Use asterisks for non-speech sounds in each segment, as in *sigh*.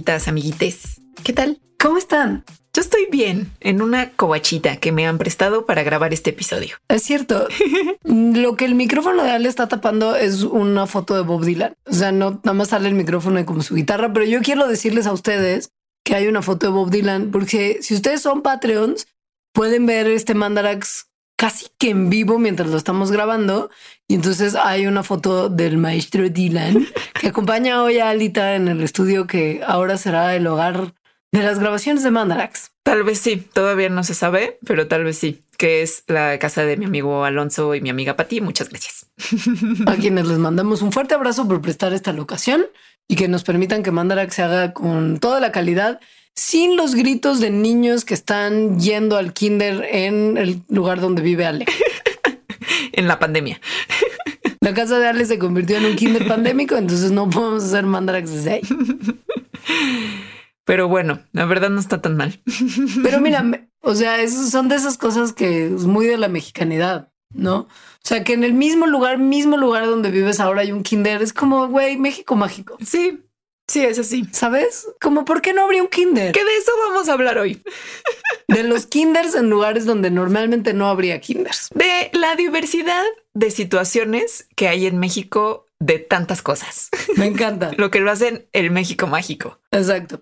amiguitas, amiguites. ¿Qué tal? ¿Cómo están? Yo estoy bien en una cobachita que me han prestado para grabar este episodio. Es cierto. *laughs* Lo que el micrófono de Ale está tapando es una foto de Bob Dylan. O sea, no nada más sale el micrófono y como su guitarra, pero yo quiero decirles a ustedes que hay una foto de Bob Dylan porque si ustedes son Patreons pueden ver este Mandarax casi que en vivo mientras lo estamos grabando. Y entonces hay una foto del maestro Dylan que acompaña hoy a Alita en el estudio que ahora será el hogar de las grabaciones de Mandarax. Tal vez sí, todavía no se sabe, pero tal vez sí, que es la casa de mi amigo Alonso y mi amiga Pati. Muchas gracias. A quienes les mandamos un fuerte abrazo por prestar esta locación y que nos permitan que Mandarax se haga con toda la calidad sin los gritos de niños que están yendo al kinder en el lugar donde vive Ale. *laughs* en la pandemia. *laughs* La casa de Ale se convirtió en un kinder pandémico, entonces no podemos hacer mandarax desde ahí. *laughs* Pero bueno, la verdad no está tan mal. Pero mira, o sea, son de esas cosas que es muy de la mexicanidad, ¿no? O sea, que en el mismo lugar, mismo lugar donde vives ahora hay un kinder. Es como, güey, México mágico. Sí, Sí, es así. ¿Sabes? Como por qué no habría un kinder. Que de eso vamos a hablar hoy. De los kinders en lugares donde normalmente no habría kinders. De la diversidad de situaciones que hay en México de tantas cosas. Me encanta. lo que lo hacen el México mágico. Exacto.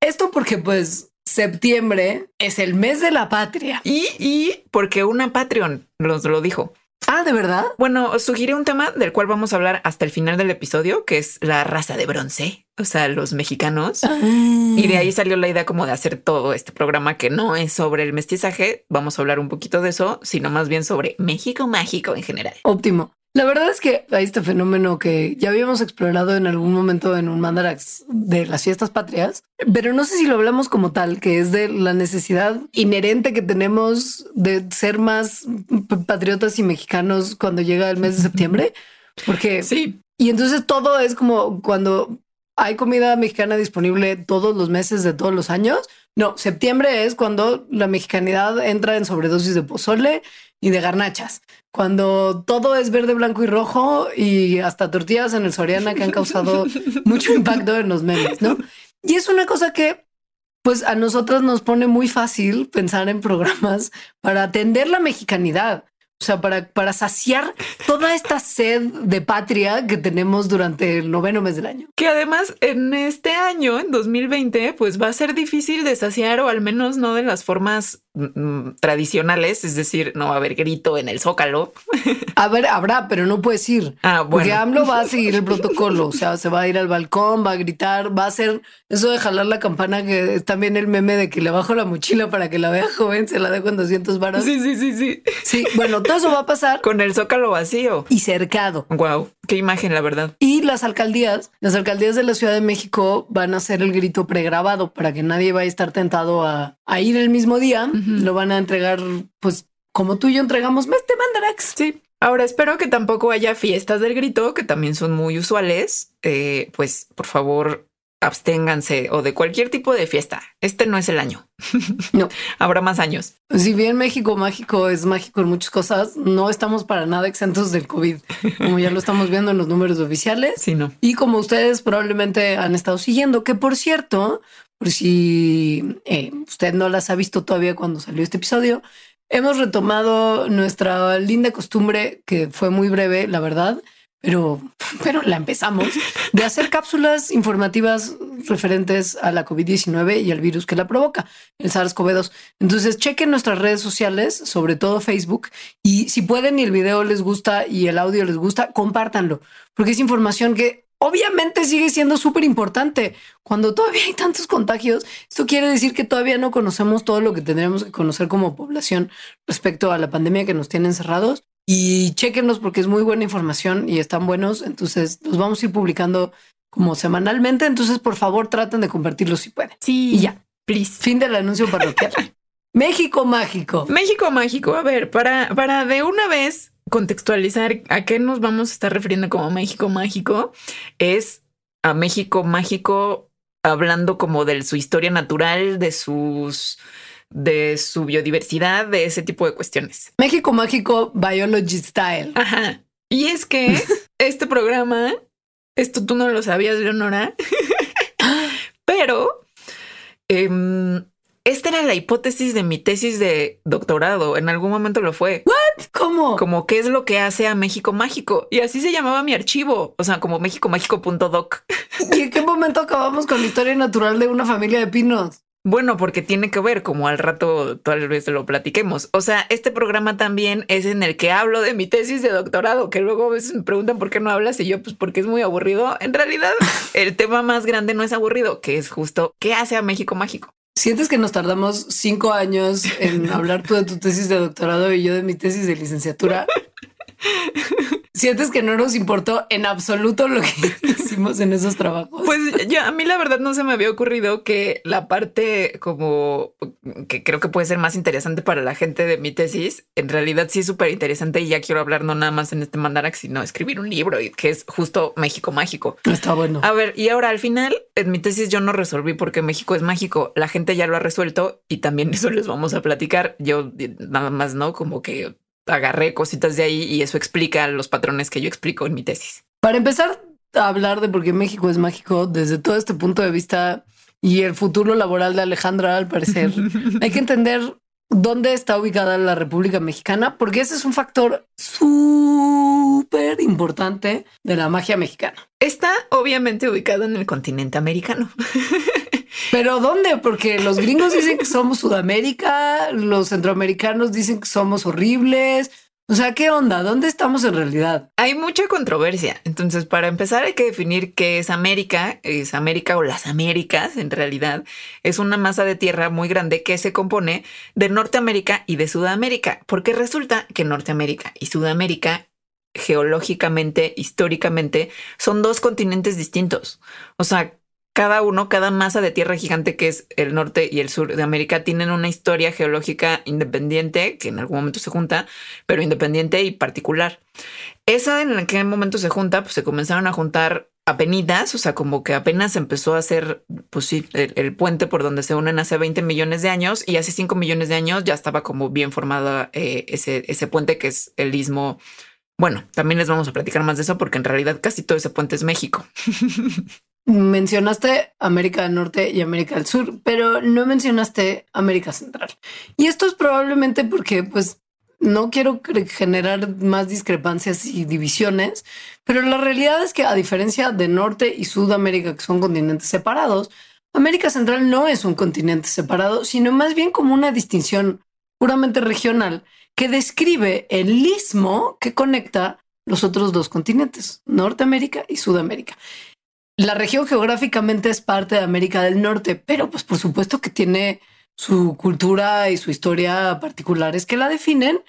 Esto porque pues septiembre es el mes de la patria. Y, y porque una Patreon nos lo dijo. Ah, ¿de verdad? Bueno, sugiere un tema del cual vamos a hablar hasta el final del episodio, que es la raza de bronce, o sea, los mexicanos. Y de ahí salió la idea como de hacer todo este programa que no es sobre el mestizaje. Vamos a hablar un poquito de eso, sino más bien sobre México mágico en general. Óptimo. La verdad es que hay este fenómeno que ya habíamos explorado en algún momento en un mandarax de las fiestas patrias, pero no sé si lo hablamos como tal, que es de la necesidad inherente que tenemos de ser más patriotas y mexicanos cuando llega el mes de septiembre, *laughs* porque sí. Y entonces todo es como cuando hay comida mexicana disponible todos los meses de todos los años. No, septiembre es cuando la mexicanidad entra en sobredosis de pozole y de garnachas. Cuando todo es verde, blanco y rojo y hasta tortillas en el Soriana que han causado *laughs* mucho impacto en los memes, ¿no? Y es una cosa que pues a nosotros nos pone muy fácil pensar en programas para atender la mexicanidad. O sea, para, para saciar toda esta sed de patria que tenemos durante el noveno mes del año. Que además en este año, en 2020, pues va a ser difícil de saciar o al menos no de las formas tradicionales, es decir, no va a haber grito en el zócalo. A ver, habrá, pero no puedes ir. Ah, bueno. Porque AMLO va a seguir el protocolo, o sea, se va a ir al balcón, va a gritar, va a hacer eso de jalar la campana, que es también el meme de que le bajo la mochila para que la vea joven, se la dejo en 200 varos. Sí, sí, sí, sí. Sí, bueno, todo eso va a pasar. Con el zócalo vacío. Y cercado. Wow, qué imagen, la verdad. Y las alcaldías, las alcaldías de la Ciudad de México van a hacer el grito pregrabado para que nadie vaya a estar tentado a, a ir el mismo día. Lo van a entregar, pues, como tú y yo entregamos mes de Mandarax. Sí. Ahora espero que tampoco haya fiestas del grito, que también son muy usuales. Eh, pues por favor, absténganse o de cualquier tipo de fiesta. Este no es el año. No. *laughs* Habrá más años. Si bien México mágico es mágico en muchas cosas, no estamos para nada exentos del COVID, como ya lo estamos viendo en los números oficiales. Sí, no. Y como ustedes probablemente han estado siguiendo, que por cierto, por si eh, usted no las ha visto todavía cuando salió este episodio, hemos retomado nuestra linda costumbre que fue muy breve, la verdad, pero, pero la empezamos de hacer cápsulas informativas referentes a la COVID-19 y al virus que la provoca, el SARS-CoV-2. Entonces, chequen nuestras redes sociales, sobre todo Facebook, y si pueden y el video les gusta y el audio les gusta, compártanlo, porque es información que obviamente sigue siendo súper importante. Cuando todavía hay tantos contagios, esto quiere decir que todavía no conocemos todo lo que tendríamos que conocer como población respecto a la pandemia que nos tiene encerrados. Y chequenos porque es muy buena información y están buenos. Entonces los vamos a ir publicando como semanalmente. Entonces, por favor, traten de compartirlo si pueden. Sí. Y ya. Please. Fin del anuncio parroquial. *laughs* México mágico. México mágico. A ver, para, para de una vez contextualizar a qué nos vamos a estar refiriendo como México mágico, es a México mágico hablando como de su historia natural, de sus de su biodiversidad, de ese tipo de cuestiones. México mágico biology style. Ajá. Y es que *laughs* este programa, esto tú no lo sabías, Leonora. *gasps* Pero em, esta era la hipótesis de mi tesis de doctorado. En algún momento lo fue. ¿What? ¿Cómo? Como qué es lo que hace a México mágico. Y así se llamaba mi archivo. O sea, como méxicomágico.doc. ¿Y en qué momento acabamos con la historia natural de una familia de pinos? Bueno, porque tiene que ver, como al rato tal vez lo platiquemos. O sea, este programa también es en el que hablo de mi tesis de doctorado, que luego a veces me preguntan por qué no hablas y yo, pues porque es muy aburrido. En realidad, *laughs* el tema más grande no es aburrido, que es justo qué hace a México mágico. ¿Sientes que nos tardamos cinco años en *laughs* hablar tú de tu tesis de doctorado y yo de mi tesis de licenciatura? *laughs* ¿Sientes que no nos importó en absoluto lo que *laughs* hicimos en esos trabajos? Pues yo, a mí la verdad no se me había ocurrido que la parte como que creo que puede ser más interesante para la gente de mi tesis, en realidad sí es súper interesante y ya quiero hablar no nada más en este mandarax, sino escribir un libro y que es justo México mágico. Está bueno. A ver, y ahora al final en mi tesis yo no resolví porque México es mágico. La gente ya lo ha resuelto y también *laughs* eso les vamos a platicar. Yo nada más no como que agarré cositas de ahí y eso explica los patrones que yo explico en mi tesis. Para empezar a hablar de por qué México es mágico desde todo este punto de vista y el futuro laboral de Alejandra, al parecer, *laughs* hay que entender dónde está ubicada la República Mexicana, porque ese es un factor súper importante de la magia mexicana. Está obviamente ubicado en el continente americano. *laughs* Pero ¿dónde? Porque los gringos dicen que somos Sudamérica, los centroamericanos dicen que somos horribles. O sea, ¿qué onda? ¿Dónde estamos en realidad? Hay mucha controversia. Entonces, para empezar, hay que definir qué es América. Es América o las Américas, en realidad. Es una masa de tierra muy grande que se compone de Norteamérica y de Sudamérica, porque resulta que Norteamérica y Sudamérica geológicamente, históricamente, son dos continentes distintos. O sea, cada uno, cada masa de tierra gigante que es el norte y el sur de América tienen una historia geológica independiente, que en algún momento se junta, pero independiente y particular. Esa en qué momento se junta, pues se comenzaron a juntar apenas, o sea, como que apenas empezó a hacer, pues sí, el, puente por donde se unen hace 20 millones de años y hace 5 millones de años ya estaba como bien formada eh, ese, ese puente que es el istmo. Bueno, también les vamos a platicar más de eso porque en realidad casi todo ese puente es México. *laughs* mencionaste América del Norte y América del Sur, pero no mencionaste América Central. Y esto es probablemente porque, pues, no quiero generar más discrepancias y divisiones, pero la realidad es que a diferencia de Norte y Sudamérica, que son continentes separados, América Central no es un continente separado, sino más bien como una distinción puramente regional que describe el istmo que conecta los otros dos continentes, Norteamérica y Sudamérica la región geográficamente es parte de América del Norte, pero pues por supuesto que tiene su cultura y su historia particulares que la definen.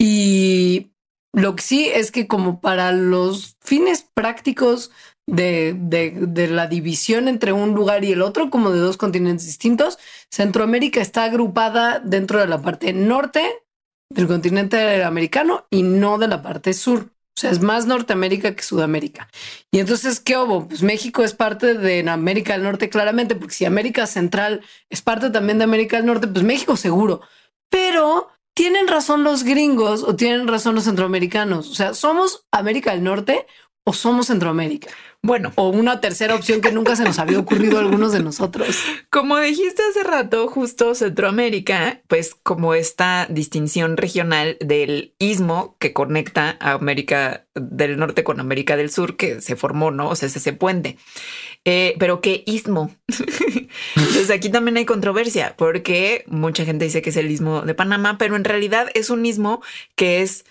Y lo que sí es que como para los fines prácticos de, de, la división entre un lugar y el otro, como de dos continentes distintos, Centroamérica está agrupada dentro de la parte norte del continente americano y no de la parte sur. O sea, es más Norteamérica que Sudamérica. Y entonces, ¿qué hubo? Pues México es parte de América del Norte, claramente, porque si América Central es parte también de América del Norte, pues México seguro. Pero tienen razón los gringos o tienen razón los centroamericanos. O sea, somos América del Norte o somos Centroamérica. Bueno, o una tercera opción que nunca se nos había ocurrido a algunos de nosotros. Como dijiste hace rato, justo Centroamérica, pues como esta distinción regional del istmo que conecta a América del Norte con América del Sur, que se formó, ¿no? O sea, es ese puente. Eh, pero qué istmo. Entonces *laughs* aquí también hay controversia porque mucha gente dice que es el istmo de Panamá, pero en realidad es un istmo que es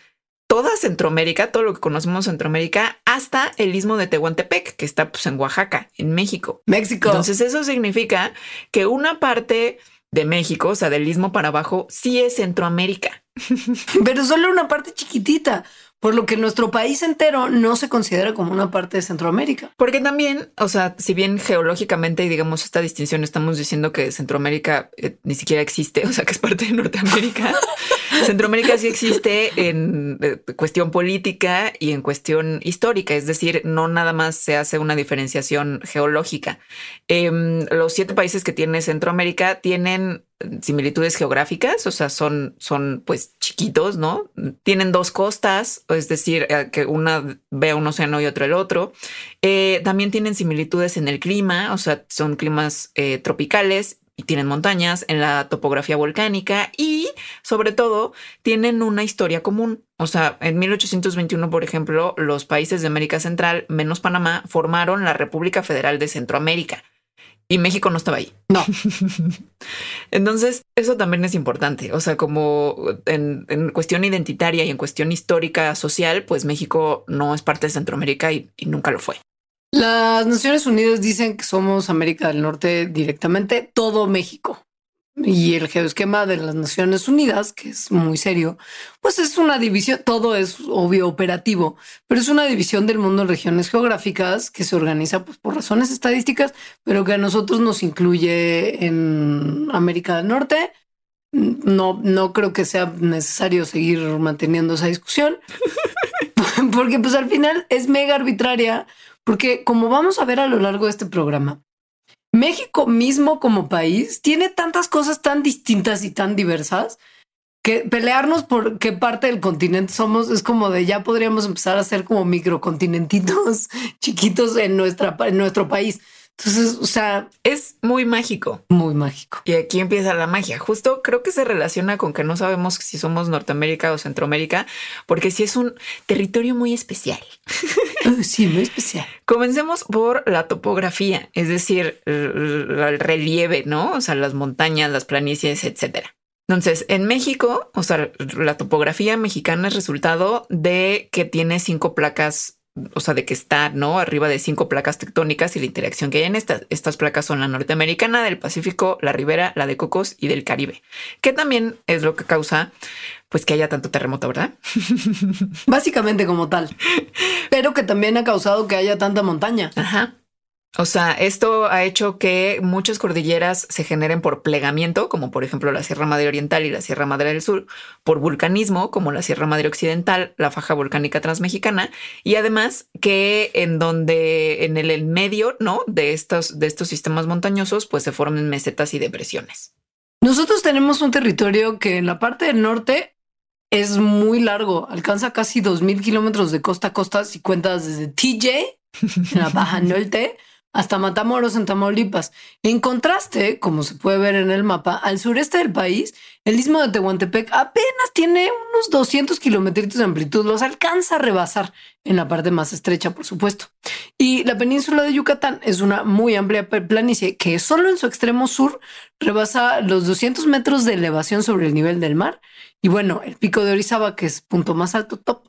toda Centroamérica, todo lo que conocemos Centroamérica, hasta el istmo de Tehuantepec, que está pues, en Oaxaca, en México. México. Entonces eso significa que una parte de México, o sea, del istmo para abajo, sí es Centroamérica. *laughs* Pero solo una parte chiquitita por lo que nuestro país entero no se considera como una parte de Centroamérica. Porque también, o sea, si bien geológicamente y digamos esta distinción estamos diciendo que Centroamérica eh, ni siquiera existe, *laughs* o sea, que es parte de Norteamérica, *laughs* Centroamérica sí existe en eh, cuestión política y en cuestión histórica, es decir, no nada más se hace una diferenciación geológica. Em, los siete países que tiene Centroamérica tienen similitudes geográficas, o sea, son, son pues chiquitos, ¿no? Tienen dos costas, es decir, eh, que una vea un océano y otro el otro. Eh, también tienen similitudes en el clima, o sea, son climas tropicales y tienen montañas, en la topografía volcánica y sobre todo tienen una historia común. O sea, en 1821, por ejemplo, los países de América Central, menos Panamá, formaron la República Federal de Centroamérica y México no estaba ahí. No. *laughs* Entonces, eso también es importante. O sea, como en, cuestión identitaria y en cuestión histórica social, pues México no es parte de Centroamérica y nunca lo fue. Las Naciones Unidas dicen que somos América del Norte directamente, todo México. Y el geoesquema de las Naciones Unidas, que es muy serio, pues es una división, todo es obvio operativo, pero es una división del mundo en regiones geográficas que se organiza pues, por razones estadísticas, pero que a nosotros nos incluye en América del Norte. No, no creo que sea necesario seguir manteniendo esa discusión, *laughs* porque pues al final es mega arbitraria, porque como vamos a ver a lo largo de este programa, México mismo como país tiene tantas cosas tan distintas y tan diversas que pelearnos por qué parte del continente somos es como de ya podríamos empezar a ser como microcontinentitos *laughs* chiquitos en nuestra en nuestro país. Entonces, o sea, es muy mágico. Muy mágico. Y aquí empieza la magia. Justo creo que se relaciona con que no sabemos si somos Norteamérica o Centroamérica, porque sí es un territorio muy especial. *laughs* sí, muy especial. Comencemos por la topografía, es decir, el relieve, ¿no? O sea, las montañas, las planicies, etcétera. Entonces, en México, o sea, la topografía mexicana es resultado de que tiene cinco placas o sea, de que está, ¿no? Arriba de cinco placas tectónicas y la interacción que hay en estas. Estas placas son la norteamericana, del Pacífico, la Ribera, la de Cocos y del Caribe, que también es lo que causa, pues, que haya tanto terremoto, ¿verdad? *laughs* Básicamente como tal, pero que también ha causado que haya tanta montaña. Ajá. O sea, esto ha hecho que muchas cordilleras se generen por plegamiento, como por ejemplo la Sierra Madre Oriental y la Sierra Madre del Sur, por vulcanismo, como la Sierra Madre Occidental, la faja volcánica transmexicana, y además que en donde en el, medio, ¿no? De estos, de estos sistemas montañosos, pues se formen mesetas y depresiones. Nosotros tenemos un territorio que en la parte del norte es muy largo, alcanza casi 2.000 kilómetros de costa a costa si cuentas desde TJ, en la Baja *laughs* Norte, hasta Matamoros en Tamaulipas. En contraste, como se puede ver en el mapa, al sureste del país, el istmo de Tehuantepec apenas tiene unos 200 kilómetros de amplitud, los alcanza a rebasar en la parte más estrecha, por supuesto. Y la península de Yucatán es una muy amplia planicie que solo en su extremo sur rebasa los 200 metros de elevación sobre el nivel del mar. Y bueno, el pico de Orizaba, que es punto más alto top,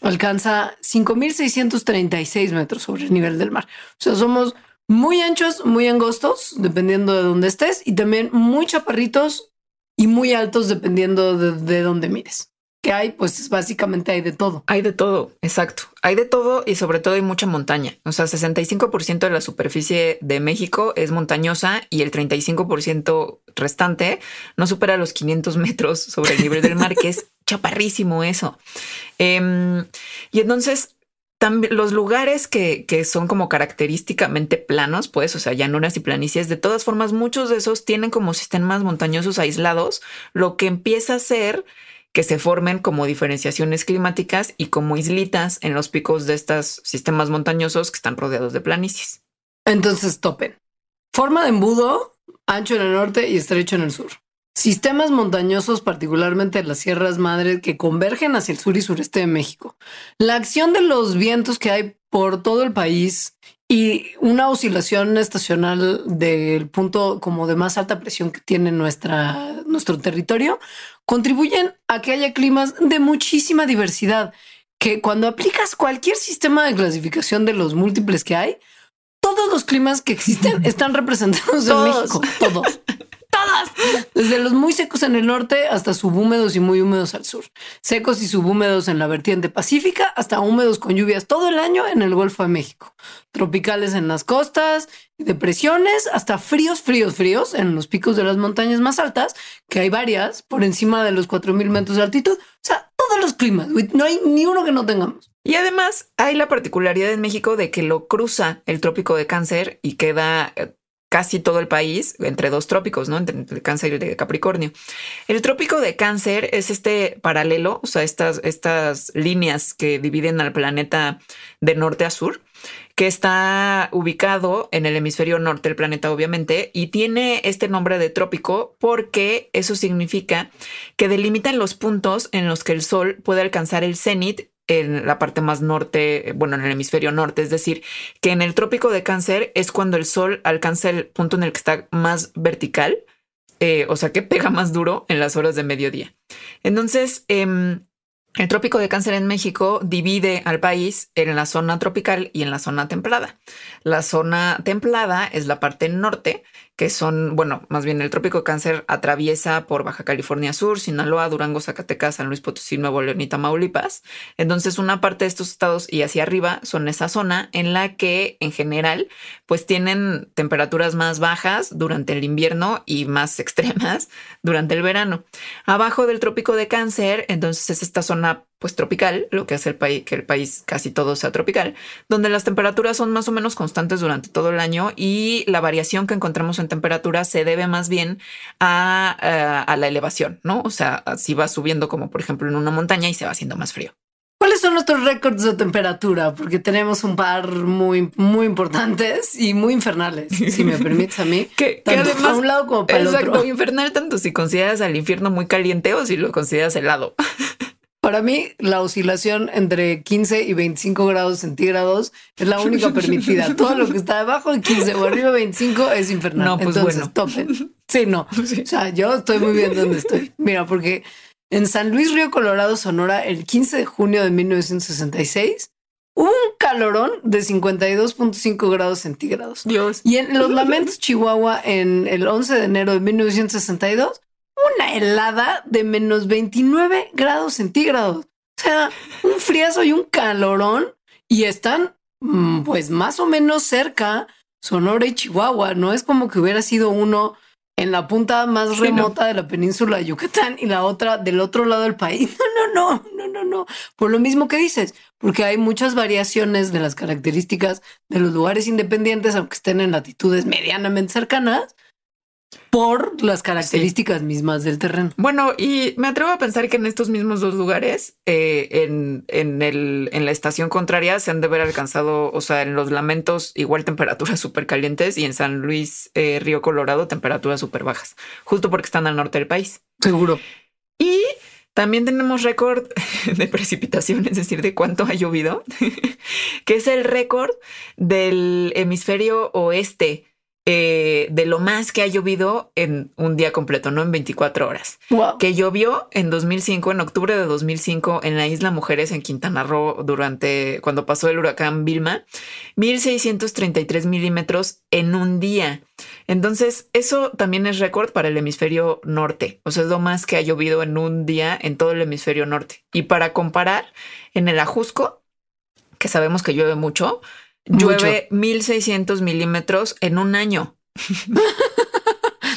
alcanza 5.636 metros sobre el nivel del mar. O sea, somos muy anchos, muy angostos, dependiendo de dónde estés, y también muy chaparritos y muy altos, dependiendo de, de dónde mires. ¿Qué hay? Pues básicamente hay de todo. Hay de todo, exacto. Hay de todo y sobre todo hay mucha montaña. O sea, 65% de la superficie de México es montañosa y el 35% restante no supera los 500 metros sobre el nivel del mar, que es *laughs* chaparrísimo eso. Em, y entonces también los lugares que, que, son como característicamente planos, pues, o sea, llanuras y planicies, de todas formas, muchos de esos tienen como sistemas montañosos aislados, lo que empieza a ser que se formen como diferenciaciones climáticas y como islitas en los picos de estos sistemas montañosos que están rodeados de planicies. Entonces, topen. Forma de embudo, ancho en el norte y estrecho en el sur. Sistemas montañosos, particularmente las sierras madres, que convergen hacia el sur y sureste de México. La acción de los vientos que hay por todo el país y una oscilación estacional del punto como de más alta presión que tiene nuestra, nuestro territorio contribuyen a que haya climas de muchísima diversidad, que cuando aplicas cualquier sistema de clasificación de los múltiples que hay, todos los climas que existen *laughs* están representados en México, todos. *laughs* Desde los muy secos en el norte hasta subhúmedos y muy húmedos al sur. Secos y subhúmedos en la vertiente pacífica hasta húmedos con lluvias todo el año en el Golfo de México. Tropicales en las costas, depresiones hasta fríos, fríos, fríos en los picos de las montañas más altas, que hay varias por encima de los 4000 metros de altitud. O sea, todos los climas. No hay ni uno que no tengamos. Y además hay la particularidad en México de que lo cruza el trópico de cáncer y queda eh, casi todo el país entre dos trópicos, ¿no? Entre el cáncer y el de Capricornio. El trópico de cáncer es este paralelo, o sea, estas, estas líneas que dividen al planeta de norte a sur que está ubicado en el hemisferio norte del planeta, obviamente, y tiene este nombre de trópico porque eso significa que delimitan los puntos en los que el Sol puede alcanzar el cenit en la parte más norte, bueno, en el hemisferio norte, es decir, que en el trópico de cáncer es cuando el Sol alcanza el punto en el que está más vertical, eh, o sea, que pega más duro en las horas de mediodía. Entonces, eh, el trópico de cáncer en México divide al país en la zona tropical y en la zona templada. La zona templada es la parte norte, que son, bueno, más bien el trópico de cáncer atraviesa por Baja California Sur, Sinaloa, Durango, Zacatecas, San Luis Potosí, Nuevo León y Tamaulipas. Entonces, una parte de estos estados y hacia arriba son esa zona en la que en general pues tienen temperaturas más bajas durante el invierno y más *laughs* extremas durante el verano. Abajo del trópico de cáncer, entonces es esta zona pues tropical, lo que hace el país que el país casi todo sea tropical, donde las temperaturas son más o menos constantes durante todo el año y la variación que encontramos en temperatura se debe más bien a, eh, a la elevación, ¿no? O sea, si va subiendo como por ejemplo en una montaña y se va haciendo más frío. ¿Cuáles son nuestros récords de temperatura? Porque tenemos un par muy, muy importantes y muy infernales, si me permites a mí. *laughs* que, además, a un lado como para el otro. infernal tanto si consideras al infierno muy caliente o si lo consideras helado. Para mí, la oscilación entre 15 y 25 grados centígrados es la única *laughs* permitida. Todo lo que está debajo de 15 o arriba de 25 es infernal. No, pues Entonces, bueno. topen. Sí, no. *laughs* O sea, yo estoy muy bien donde estoy. Mira, porque en San Luis Río Colorado, Sonora, el 15 de junio de 1966, hubo un calorón de 52.5 grados centígrados. Dios. Y en Los *laughs* Lamentos, Chihuahua, en el 11 de enero de 1962, una helada de menos 29 grados centígrados. O sea, un friazo y un calorón y están mm, pues más o menos cerca Sonora y Chihuahua. No es como que hubiera sido uno en la punta más remota de la península de Yucatán y la otra del otro lado del país. *laughs* No, no, no, no, no, no. Por lo mismo que dices, porque hay muchas variaciones de las características de los lugares independientes, aunque estén en latitudes medianamente cercanas por las características mismas del terreno. Bueno, y me atrevo a pensar que en estos mismos dos lugares, eh, en, en, el, en la estación contraria, se han de haber alcanzado, o sea, en los lamentos, igual temperaturas *laughs* súper calientes y en San Luis, eh, Río Colorado, temperaturas súper bajas, justo porque están al norte del país. Seguro. Y también tenemos récord *laughs* de precipitación, es decir, de cuánto ha llovido, *laughs* que es el récord del hemisferio oeste eh, de lo más que ha llovido en un día completo, no en 24 horas. Que llovió en 2005, en octubre de 2005, en la isla Mujeres en Quintana Roo, durante cuando pasó el huracán Vilma, 1633 milímetros en un día. Entonces, eso también es récord para el hemisferio norte. O sea, es lo más que ha llovido en un día en todo el hemisferio norte. Y para comparar, en el Ajusco, que sabemos que llueve mucho, llueve 1600 milímetros en un año. *laughs*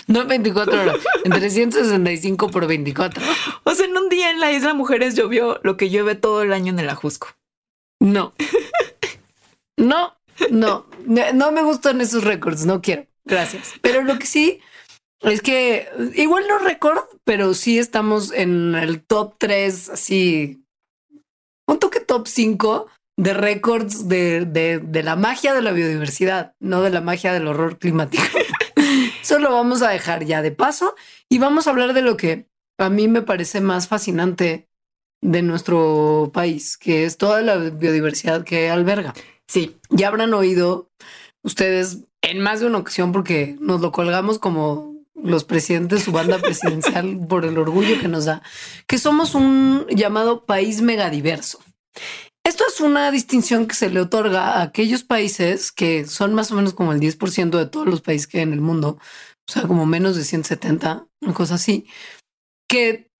No en 24 horas, en 365 por 24. *laughs* O sea, en un día en la isla Mujeres llovió lo que llueve todo el año en el Ajusco. No. *laughs* No, no, no me gustan esos récords, no quiero. Gracias. Pero lo que sí es que igual no récord, pero sí estamos en el top 3, así, un toque top 5 de récords de, de, la magia de la biodiversidad, no de la magia del horror climático. *laughs* Eso lo vamos a dejar ya de paso y vamos a hablar de lo que a mí me parece más fascinante de nuestro país, que es toda la biodiversidad que alberga. Sí, ya habrán oído ustedes en más de una ocasión porque nos lo colgamos como los presidentes de su banda presidencial *laughs* por el orgullo que nos da, que somos un llamado país megadiverso. Esto es una distinción que se le otorga a aquellos países que son más o menos como el 10% de todos los países que hay en el mundo, o sea, como menos de 170, una cosa así, que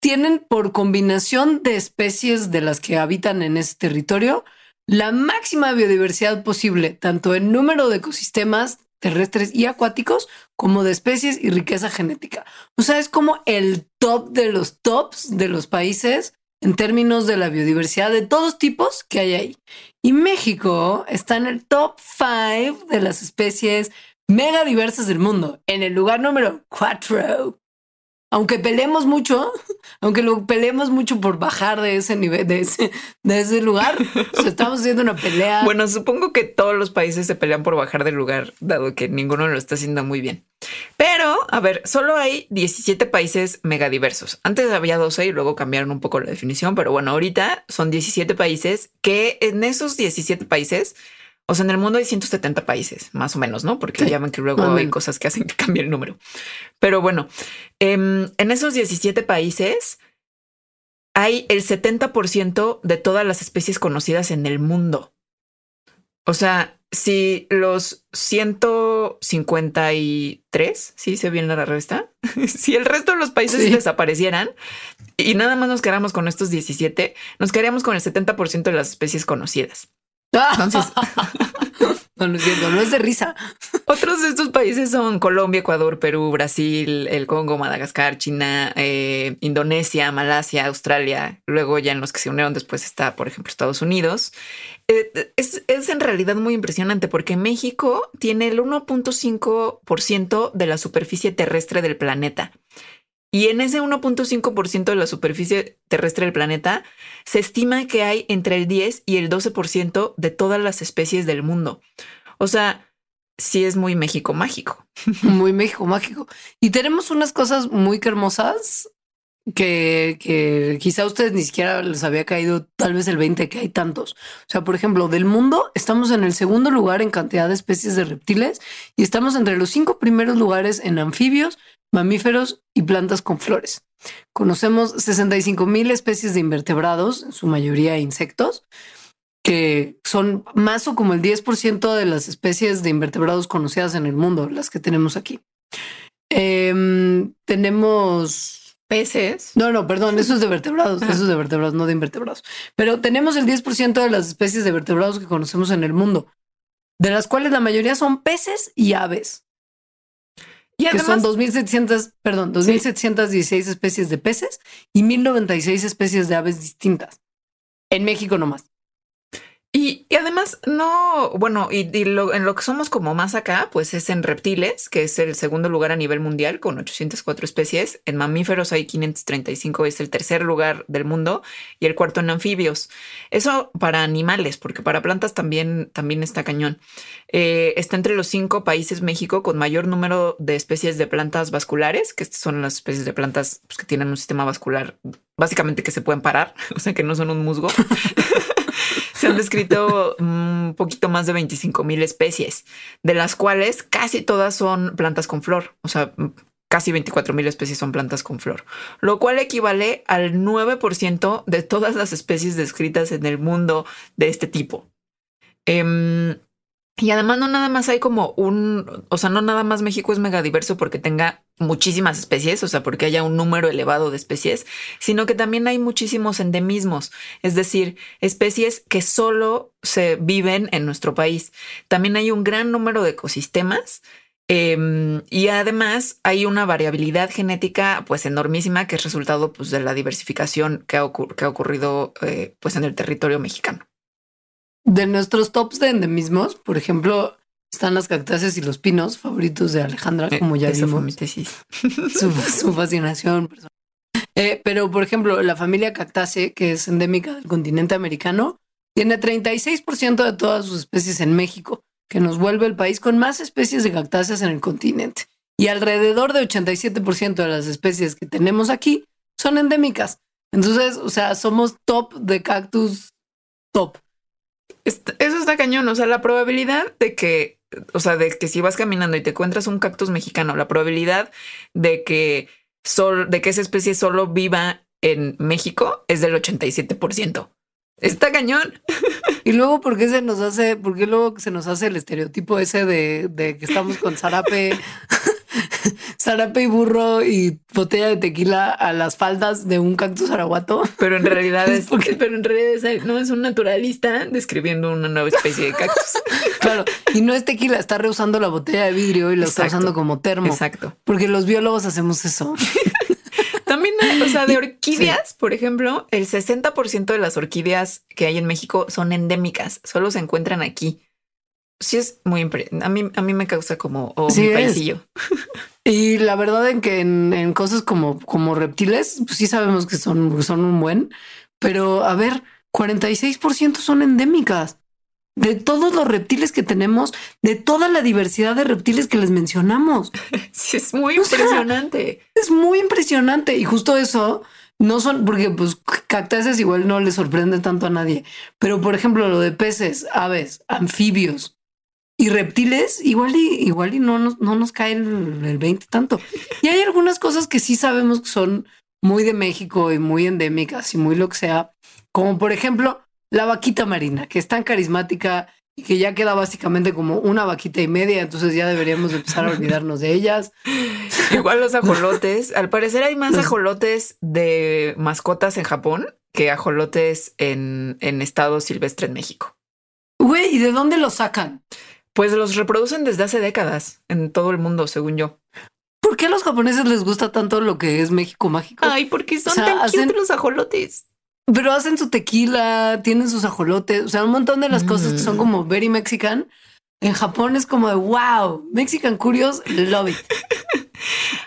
tienen por combinación de especies de las que habitan en ese territorio la máxima biodiversidad posible, tanto en número de ecosistemas terrestres y acuáticos como de especies y riqueza genética. O sea, es como el top de los tops de los países en términos de la biodiversidad de todos tipos que hay ahí. Y México está en el top 5 de las especies mega diversas del mundo. En el lugar número cuatro aunque peleemos mucho, *laughs* aunque lo peleemos mucho por bajar de ese nivel, de ese, de ese lugar, *laughs* estamos haciendo una pelea. Bueno, supongo que todos los países se pelean por bajar del lugar, dado que ninguno lo está haciendo muy bien. Pero, a ver, solo hay 17 países megadiversos. Antes había 12 y luego cambiaron un poco la definición, pero bueno, ahorita son 17 países que en esos 17 países o sea, en el mundo hay 170 países, más o menos, ¿no? Porque ya ven que luego hay cosas que hacen que cambie el número. Pero bueno, em, en esos 17 países hay el 70% de todas las especies conocidas en el mundo. O sea, si los 153, sí se viene la resta, *laughs* si el resto de los países desaparecieran y nada más nos quedáramos con estos 17, nos quedaríamos con el 70% de las especies conocidas. Entonces, *laughs* no, es de risa. Otros de estos países son Colombia, Ecuador, Perú, Brasil, el Congo, Madagascar, China, eh, Indonesia, Malasia, Australia. Luego ya en los que se unieron después está, por ejemplo, Estados Unidos. Eh, es, es en realidad muy impresionante porque México tiene el 1.5% de la superficie terrestre del planeta. Y en ese 1.5% de la superficie terrestre del planeta, se estima que hay entre el 10 y el 12% de todas las especies del mundo. O sea, sí es muy México mágico. *laughs* Muy México mágico. Y tenemos unas cosas muy hermosas que, que quizá a ustedes ni siquiera les había caído tal vez el 20 que hay tantos. O sea, por ejemplo, del mundo estamos en el segundo lugar en cantidad de especies de reptiles y estamos entre los cinco primeros lugares en anfibios, mamíferos y plantas con flores. Conocemos 65 mil especies de invertebrados, en su mayoría insectos, que son más o como el 10% de las especies de invertebrados conocidas en el mundo, las que tenemos aquí. Em, tenemos peces. No, no, perdón, eso es de vertebrados, *laughs* eso es de vertebrados, no de invertebrados. Pero tenemos el 10% de las especies de vertebrados que conocemos en el mundo, de las cuales la mayoría son peces y aves. Y que son 2.700, perdón, 2.716 especies de peces y 1.096 especies de aves distintas. En México nomás. Y, además, no, bueno, y, en lo que somos como más acá, pues es en reptiles, que es el segundo lugar a nivel mundial con 804 especies. En mamíferos hay 535, es el tercer lugar del mundo y el cuarto en anfibios. Eso para animales, porque para plantas también, también está cañón. Eh, está entre los cinco países México con mayor número de especies de plantas vasculares, que son las especies de plantas pues, que tienen un sistema vascular básicamente que se pueden parar, *laughs* o sea que no son un musgo. *laughs* han descrito un poquito más de 25 mil especies, de las cuales casi todas son plantas con flor. O sea, casi 24 mil especies son plantas con flor, lo cual equivale al 9% de todas las especies descritas en el mundo de este tipo. Em, y además no nada más hay como un, o sea, no nada más México es megadiverso porque tenga muchísimas especies, o sea, porque haya un número elevado de especies, sino que también hay muchísimos endemismos, es decir, especies que solo se viven en nuestro país. También hay un gran número de ecosistemas em, y además hay una variabilidad genética pues enormísima que es resultado pues de la diversificación que ha, ocurrido eh, pues en el territorio mexicano. De nuestros tops de endemismos, por ejemplo, están las cactáceas y los pinos favoritos de Alejandra, eh, como ya vimos. Su, su, *laughs* fascinación. Eh, pero, por ejemplo, la familia cactácea, que es endémica del continente americano, tiene 36% de todas sus especies en México, que nos vuelve el país con más especies de cactáceas en el continente. Y alrededor de 87% de las especies que tenemos aquí son endémicas. Entonces, o sea, somos top de cactus top eso está cañón. O sea, la probabilidad de que, o sea, de que si vas caminando y te encuentras un cactus mexicano, la probabilidad de que, sol, de que esa especie solo viva en México es del 87%. Está cañón. *laughs* Y luego, ¿por qué se nos hace, por qué luego se nos hace el estereotipo ese de, de que estamos con zarape *laughs* *laughs* zarape y burro y botella de tequila a las faldas de un cactus araguato. Pero en realidad es, *laughs* porque, pero en realidad no es un naturalista describiendo una nueva especie de cactus. *laughs* claro, y no es tequila, está reusando la botella de vidrio y lo está usando como termo. Exacto. Porque los biólogos hacemos eso. También, o sea, de orquídeas, por ejemplo, el 60% de las orquídeas que hay en México son endémicas, solo se encuentran aquí. Sí es muy a mí a mí me causa como oh, sí mi paisillo. *laughs* Y la verdad en que en, cosas como como reptiles, pues sí sabemos que son son un buen, pero a ver, 46% son endémicas de todos los reptiles que tenemos, de toda la diversidad de reptiles que les mencionamos. *laughs* Sí, es muy impresionante. es muy impresionante. Y justo eso no son, porque pues cactáceas igual no le sorprende tanto a nadie. Pero por ejemplo, lo de peces, aves, anfibios y reptiles, igual y igual y no nos, no nos cae el, el 20 tanto. Y hay algunas cosas que sí sabemos que son muy de México y muy endémicas y muy lo que sea, como por ejemplo la vaquita marina, que es tan carismática y que ya queda básicamente como una vaquita y media, entonces ya deberíamos empezar a olvidarnos de ellas. *laughs* Igual los ajolotes. Al parecer hay más ajolotes de mascotas en Japón que ajolotes en, en estado silvestre en México. Güey, ¿y de dónde los sacan? Pues los reproducen desde hace décadas en todo el mundo, según yo. ¿Por qué a los japoneses les gusta tanto lo que es México mágico? Ay, porque son tan cute los ajolotes. Pero hacen su tequila, tienen sus ajolotes, o sea, un montón de las cosas que son mm. como very Mexican. En Japón es como de wow, Mexican Curious, love it. *laughs*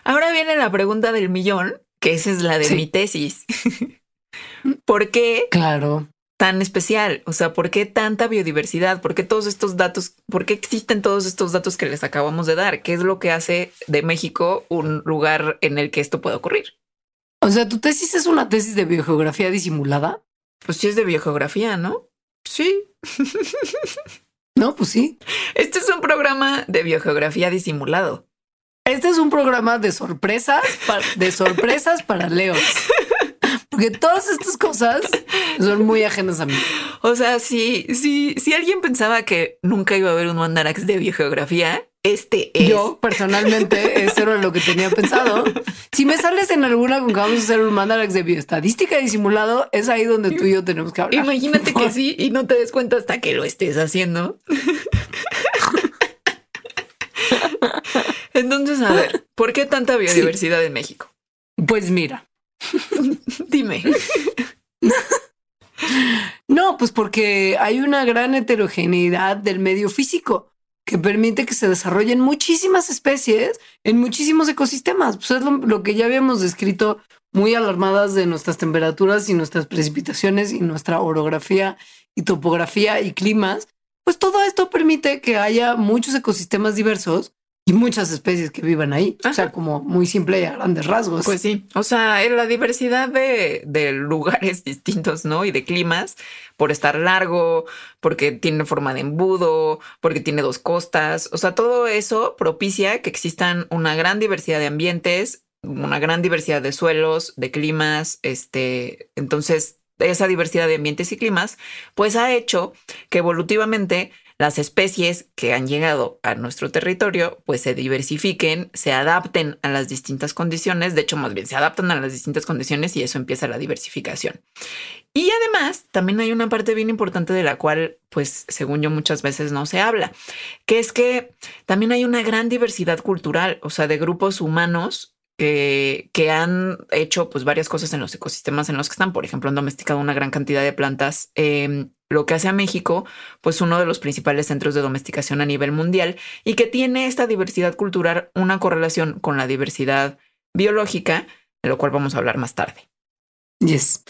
Ahora viene la pregunta del millón, que esa es la de mi tesis. *laughs* ¿Por qué? Claro. Tan especial, o sea, ¿por qué tanta biodiversidad? ¿Por qué todos estos datos? ¿Por qué existen todos estos datos que les acabamos de dar? ¿Qué es lo que hace de México un lugar en el que esto pueda ocurrir? O sea, tu tesis es una tesis de biogeografía disimulada. Pues sí es de biogeografía, ¿no? Sí. no, pues sí. Este es un programa de biogeografía disimulado. Este es un programa de sorpresas, de sorpresas para leos. *laughs* Porque todas estas cosas son muy ajenas a mí. O sea, si, si, si alguien pensaba que nunca iba a haber un mandarax de biogeografía, este es. Yo personalmente, eso era lo que tenía pensado. Si me sales en alguna con que vamos a hacer un mandarax de bioestadística disimulado, es ahí donde tú y yo tenemos que hablar. Imagínate que sí y no te des cuenta hasta que lo estés haciendo. Entonces, a ver, ¿por qué tanta biodiversidad en México? Pues mira, *laughs* dime. No, pues porque hay una gran heterogeneidad del medio físico que permite que se desarrollen muchísimas especies en muchísimos ecosistemas. Pues es lo, que ya habíamos descrito muy alarmadas de nuestras temperaturas y nuestras precipitaciones y nuestra orografía y topografía y climas. Pues todo esto permite que haya muchos ecosistemas diversos y muchas especies que vivan ahí. O sea, como muy simple y a grandes rasgos. Pues sí. O sea, la diversidad de, de, lugares *laughs* distintos, ¿no? Y de climas, por estar largo, porque tiene forma de embudo, porque tiene dos costas. O sea, todo eso propicia que existan una gran diversidad de ambientes, una gran diversidad de suelos, de climas. Este, entonces, esa diversidad de ambientes y climas, pues ha hecho que evolutivamente las especies que han llegado a nuestro territorio pues se diversifiquen, se adapten a las distintas condiciones, de hecho más bien se adaptan a las distintas condiciones y eso empieza la diversificación. Y además también hay una parte bien importante de la cual pues según yo muchas veces no se habla, que es que también hay una gran diversidad cultural, o sea, de grupos humanos que han hecho pues varias cosas en los ecosistemas en los que están. Por ejemplo, han domesticado una gran cantidad de plantas, em, lo que hace a México pues uno de los principales centros de domesticación a nivel mundial y que tiene esta diversidad cultural una correlación con la diversidad biológica, de lo cual vamos a hablar más tarde. Yes.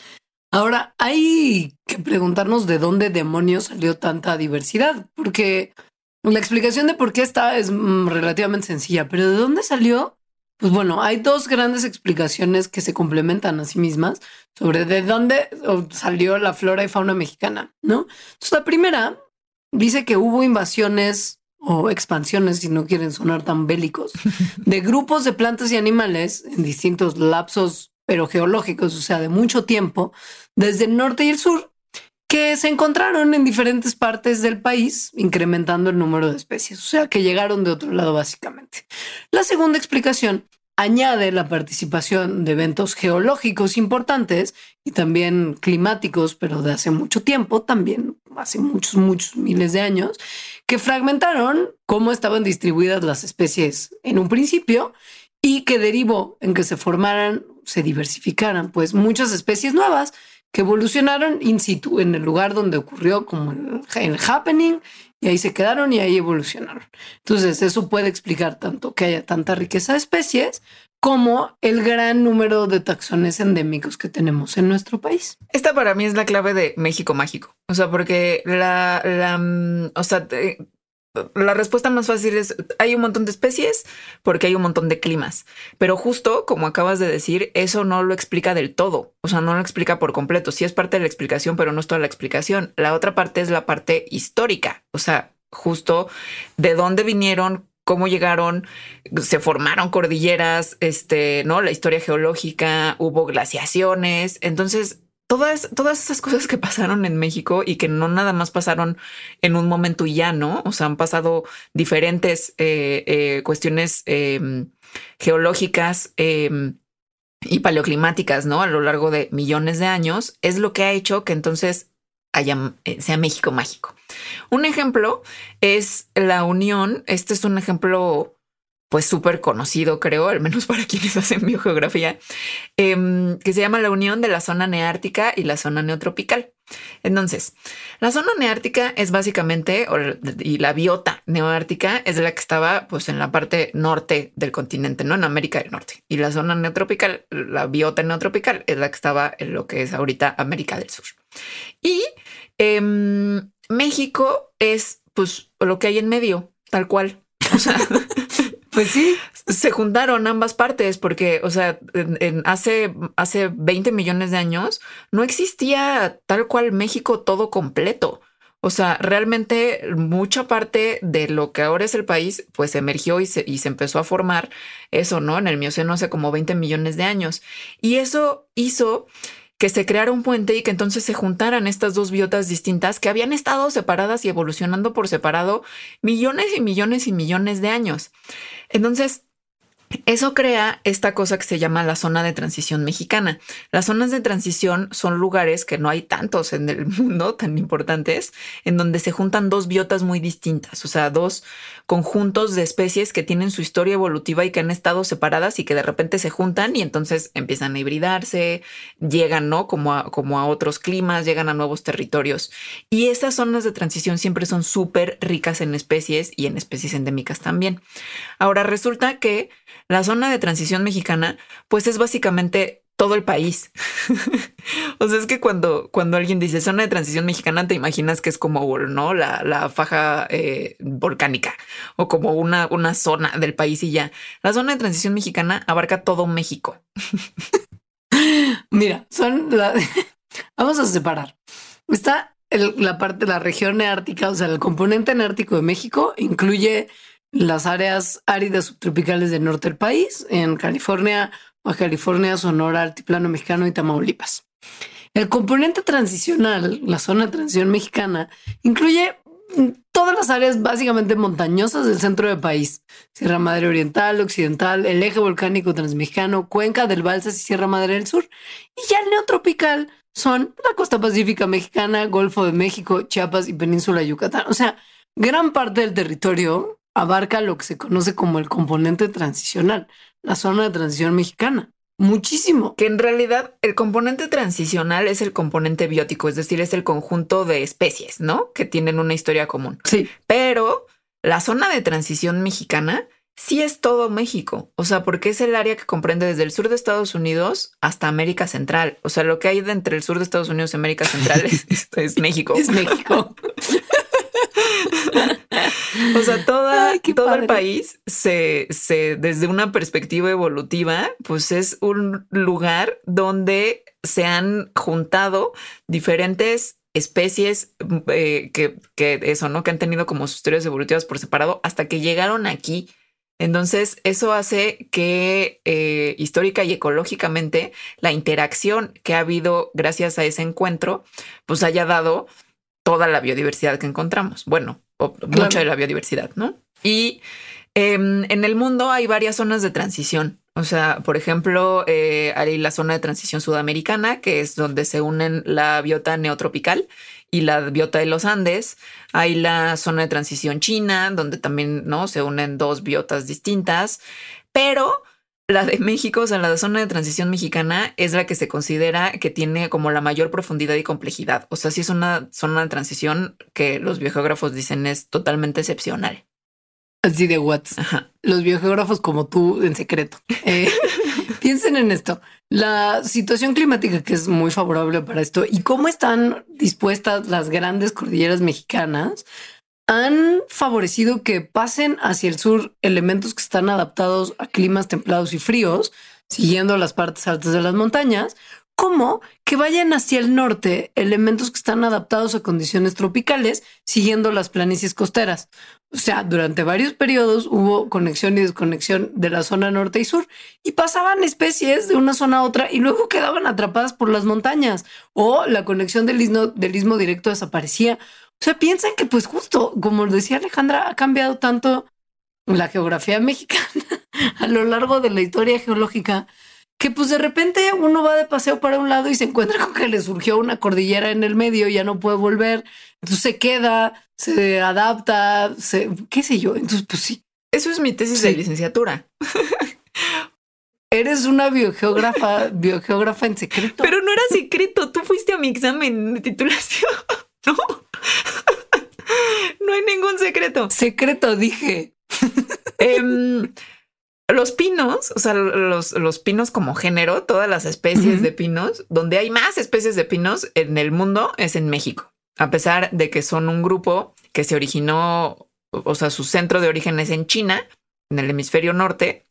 Ahora hay que preguntarnos de dónde demonios salió tanta diversidad, porque la explicación de por qué está es mm, relativamente sencilla, pero ¿de dónde salió? Pues bueno, hay dos grandes explicaciones que se complementan a sí mismas sobre de dónde salió la flora y fauna mexicana, ¿no? Entonces, la primera dice que hubo invasiones o expansiones, si no quieren sonar tan bélicos, *laughs* de grupos de plantas y animales en distintos lapsos, pero geológicos, o sea, de mucho tiempo, desde el norte y el sur, que se encontraron en diferentes partes del país, incrementando el número de especies, o sea, que llegaron de otro lado básicamente. La segunda explicación añade la participación de eventos geológicos importantes y también climáticos, pero de hace mucho tiempo, también hace muchos, muchos miles de años, que fragmentaron cómo estaban distribuidas las especies en un principio y que derivó en que se formaran, se diversificaran, pues muchas especies nuevas que evolucionaron in situ, en el lugar donde ocurrió como el, el happening, y ahí se quedaron y ahí evolucionaron. Entonces, eso puede explicar tanto que haya tanta riqueza de especies como el gran número de taxones endémicos que tenemos en nuestro país. Esta para mí es la clave de México mágico. O sea, porque la, la mm, o sea, la respuesta más fácil es hay un montón de especies porque hay un montón de climas, pero justo como acabas de decir, eso no lo explica del todo, o sea, no lo explica por completo. Sí es parte de la explicación, pero no es toda la explicación. La otra parte es la parte histórica, o sea, justo de dónde vinieron, cómo llegaron, se formaron cordilleras, este, no, la historia geológica, hubo glaciaciones, entonces todas, todas esas cosas que pasaron en México y que no nada más pasaron en un momento y ya, ¿no? O sea, han pasado diferentes eh, eh, cuestiones em, geológicas em, y paleoclimáticas, ¿no? A lo largo de millones de años, es lo que ha hecho que entonces haya, eh, sea México mágico. Un ejemplo es la unión. Este es un ejemplo pues súper conocido, creo, al menos *laughs* para quienes hacen biogeografía, em, que se llama la unión de la zona neártica y la zona neotropical. Entonces, la zona neártica es básicamente, y la biota neoártica es la que estaba pues en la parte norte del continente, no en América del Norte. Y la zona neotropical, la biota neotropical es la que estaba en lo que es ahorita América del Sur. Y em, México es pues lo que hay en medio, tal cual. *laughs* O sea, Pues sí. Se juntaron ambas partes porque, o sea, hace, hace 20 millones de años no existía tal cual México todo completo. O sea, realmente mucha parte de lo que ahora es el país, pues emergió y se, y se empezó a formar eso, ¿no? En el Mioceno hace como 20 millones de años. Y eso hizo que se creara un puente y que entonces se juntaran estas dos biotas distintas que habían estado separadas y evolucionando por separado millones y millones y millones de años. Entonces, eso crea esta cosa que se llama la zona de transición mexicana. Las zonas de transición son lugares que no hay tantos en el *laughs* mundo tan importantes, en donde se juntan dos biotas muy distintas, o sea, dos conjuntos de especies que tienen su historia evolutiva y que han estado separadas y que de repente se juntan y entonces empiezan a hibridarse, llegan, ¿no? Como a, otros climas, llegan a nuevos territorios. Y esas zonas de transición siempre son súper ricas en especies y en especies endémicas también. Ahora resulta que la zona de transición mexicana, pues es básicamente todo el país. *laughs* o sea, es que cuando, cuando alguien dice zona de transición mexicana, te imaginas que es como ¿no? la, la faja eh, volcánica o como una, una zona del país y ya. La zona de transición mexicana abarca todo México. *laughs* Mira, son la... *laughs* Vamos a separar. Está la parte la región neártica, o sea, el componente neártico de México incluye las áreas áridas subtropicales del norte del país, en California, Baja California, Sonora, Altiplano Mexicano y Tamaulipas. El componente transicional, la zona de transición mexicana, incluye todas las áreas básicamente montañosas del centro del país. Sierra Madre Oriental, Occidental, el eje volcánico transmexicano, Cuenca del Balsas y Sierra Madre del Sur. Y ya el neotropical son la costa pacífica mexicana, Golfo de México, Chiapas y Península Yucatán. O sea, gran parte del territorio abarca lo que se conoce como el componente transicional, la zona de transición mexicana. Muchísimo. Que en realidad el componente transicional es el componente biótico, es decir, es el conjunto de especies, ¿no? Que tienen una historia común. Sí. Pero la zona de transición mexicana sí es todo México. O sea, porque es el área que comprende desde el sur de Estados Unidos hasta América Central. O sea, lo que hay entre el sur de Estados Unidos y América Central es, *laughs* es México. Es México. *laughs* o sea, toda, todo el país se, se, desde una perspectiva evolutiva, pues es un lugar donde se han juntado diferentes especies eh, que, que eso, ¿no? Que han tenido como sus historias evolutivas por separado hasta que llegaron aquí. Entonces, eso hace que eh, histórica y ecológicamente la interacción que ha habido gracias a ese encuentro, pues haya dado toda la biodiversidad que encontramos. Bueno, mucha de la biodiversidad, ¿no? Y em, en el mundo hay varias zonas de transición. O sea, por ejemplo, eh, hay la zona de transición sudamericana, que es donde se unen la biota neotropical y la biota de los Andes. Hay la zona de transición china, donde también ¿no? se unen dos biotas distintas. Pero la de México, o sea, la zona de transición mexicana es la que se considera que tiene como la mayor profundidad y complejidad. O sea, sí es una zona de transición que los biogeógrafos dicen es totalmente excepcional. Así de Watts. Los biogeógrafos como tú en secreto. Eh, *laughs* piensen en esto. La situación climática que es muy favorable para esto y cómo están dispuestas las grandes cordilleras mexicanas han favorecido que pasen hacia el sur elementos que están adaptados a climas templados y fríos, siguiendo las partes altas de las montañas, como que vayan hacia el norte elementos que están adaptados a condiciones tropicales, siguiendo las planicies costeras. O sea, durante varios periodos hubo conexión y desconexión de la zona norte y sur y pasaban especies de una zona a otra y luego quedaban atrapadas por las montañas o la conexión del istmo, del istmo directo desaparecía. O sea, piensan que pues justo, como decía Alejandra, ha cambiado tanto la geografía mexicana *laughs* a lo largo de la historia geológica que pues de repente uno va de paseo para un lado y se encuentra con que le surgió una cordillera en el medio, ya no puede volver, entonces se queda, se adapta, se, qué sé yo, entonces pues sí. Eso es mi tesis de licenciatura. Eres una biogeógrafa, biogeógrafa en secreto. Pero no era secreto, tú fuiste a mi examen de titulación, *laughs* ¿no? No hay ningún secreto. Secreto, dije. Em, los pinos, o sea, los, los, pinos como género, todas las especies de pinos, donde hay más especies de pinos en el mundo es en México, a pesar de que son un grupo que se originó, o sea, su centro de origen es en China, en el hemisferio norte,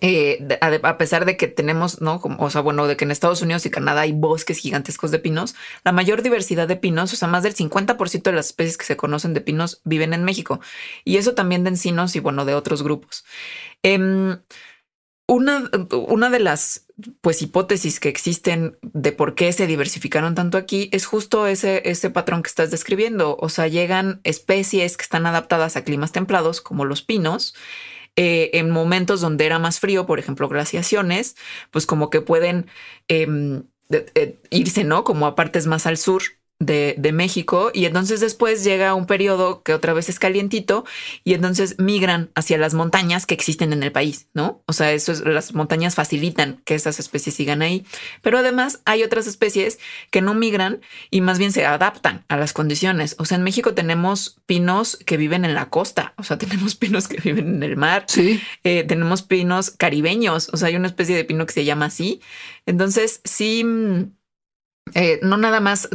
eh, a, pesar de que tenemos, ¿no? Como, o sea, bueno, de que en Estados Unidos y Canadá hay bosques gigantescos de pinos, la mayor diversidad de pinos, o sea, más del 50% de las especies que se conocen de pinos viven en México. Y eso también de encinos y, bueno, de otros grupos. Em, una, de las pues hipótesis que existen de por qué se diversificaron tanto aquí es justo ese, ese patrón que estás describiendo. O sea, llegan especies que están adaptadas a climas templados, como los pinos, eh, en momentos donde era más frío, por ejemplo, glaciaciones, pues como que pueden em, irse, ¿no? Como a partes más al sur de, México y entonces después llega un periodo que otra vez es calientito y entonces migran hacia las montañas que existen en el país, ¿no? O sea, eso es, las montañas facilitan que estas especies sigan ahí, pero además hay otras especies que no migran y más bien se adaptan a las condiciones. O sea, en México tenemos pinos que viven en la costa, o sea, *laughs* tenemos pinos que viven en el mar, sí. Eh, tenemos pinos caribeños, o sea, hay una especie de pino que se llama así. Entonces, sí mm, eh, no nada más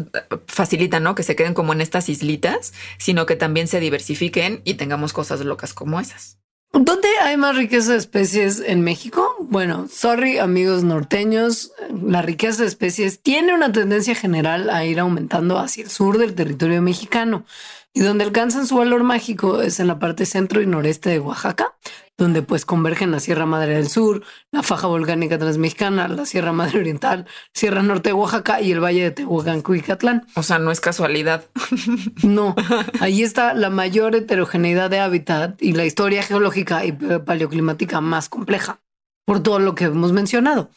facilita, ¿no? Que se queden como en estas islitas, sino que también se diversifiquen y tengamos cosas locas como esas. ¿Dónde hay más riqueza de especies en México? Bueno, sorry amigos norteños, la riqueza de especies tiene una tendencia general a ir aumentando hacia el sur del territorio mexicano y donde alcanzan su valor mágico es en la parte centro y noreste de Oaxaca, donde pues convergen la Sierra Madre del Sur, la faja volcánica transmexicana, la Sierra Madre Oriental, Sierra Norte de Oaxaca y el Valle de Tehuacán, y O sea, no es casualidad. *laughs* No, ahí está la mayor heterogeneidad de hábitat y la historia geológica y paleoclimática más compleja, por todo lo que hemos mencionado.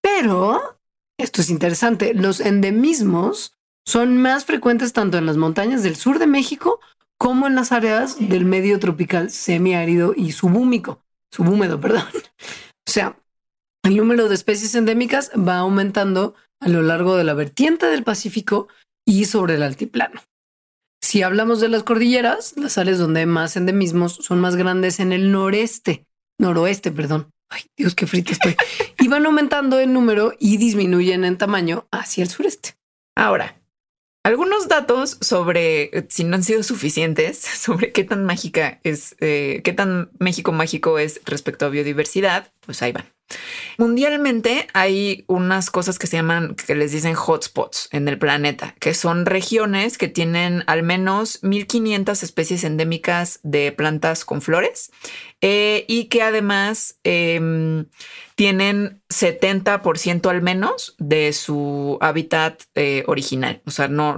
Pero, esto es interesante, los endemismos son más frecuentes tanto en las montañas del sur de México como en las áreas del medio tropical semiárido y subhúmico, subhúmedo, perdón. O sea, el número de especies endémicas va aumentando a lo largo de la vertiente del Pacífico y sobre el altiplano. Si hablamos de las cordilleras, las áreas donde hay más endemismos son más grandes en el noreste, noroeste, perdón. Ay, Dios, qué frito estoy. y van aumentando en número y disminuyen en tamaño hacia el sureste. Ahora, algunos datos sobre, eh, si no han sido suficientes, *laughs* sobre qué tan mágica es, eh, qué tan México mágico es respecto a biodiversidad, pues ahí van. Mundialmente hay unas cosas que se llaman, que les dicen hotspots en el planeta, que son regiones que tienen al menos 1500 especies endémicas de plantas con flores eh, y que además em, tienen 70% al menos de su hábitat eh, original. O sea, no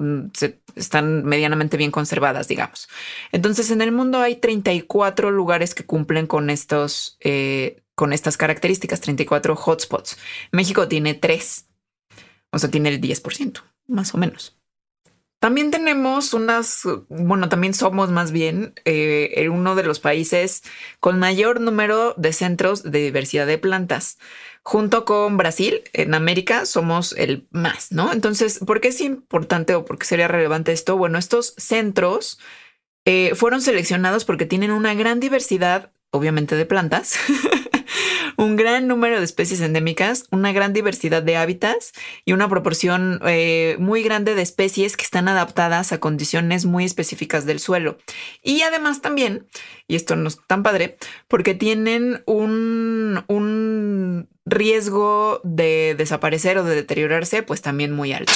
están medianamente bien conservadas, digamos. Entonces, en el mundo hay 34 lugares que cumplen con estos, eh, con estas características, 34 hotspots. México tiene tres, o sea, tiene el 10%, más o menos. También tenemos unas, bueno, también somos más bien eh, uno de los países con mayor número de centros de diversidad de plantas. Junto con Brasil, en América somos el más, ¿no? Entonces, ¿por qué es importante o por qué sería relevante esto? Bueno, estos centros eh, fueron seleccionados porque tienen una gran diversidad, obviamente, de plantas. *laughs* un gran número de especies endémicas, una gran diversidad de hábitats y una proporción eh, muy grande de especies que están adaptadas a condiciones muy específicas del suelo. Y además también, y esto no es tan padre, porque tienen un, un riesgo de desaparecer o de deteriorarse, pues también muy alto.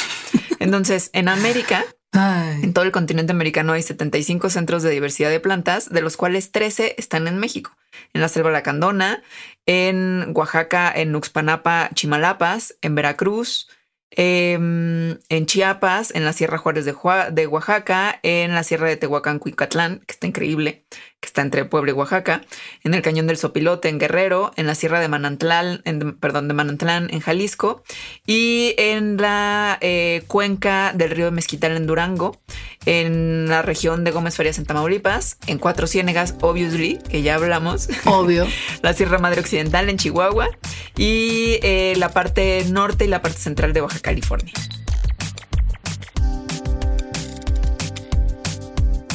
Entonces, en América, en todo el continente americano hay 75 centros de diversidad de plantas, de los cuales 13 están en México, en la selva lacandona, en Oaxaca, en Uxpanapa, Chimalapas, en Veracruz, em, en Chiapas, en la Sierra Juárez de, de, Oaxaca, en la Sierra de Tehuacán, Cuicatlán, que está increíble, que está entre Puebla y Oaxaca, en el Cañón del Sopilote, en Guerrero, en la Sierra de Manantlán, en, perdón, de Manantlán, en Jalisco, y en la eh, cuenca del río de Mezquital, en Durango, en la región de Gómez Farias en Tamaulipas, en Cuatro Ciénegas, obviously, que ya hablamos. Obvio. *laughs* la Sierra Madre Occidental en Chihuahua y eh, la parte norte y la parte central de Baja California.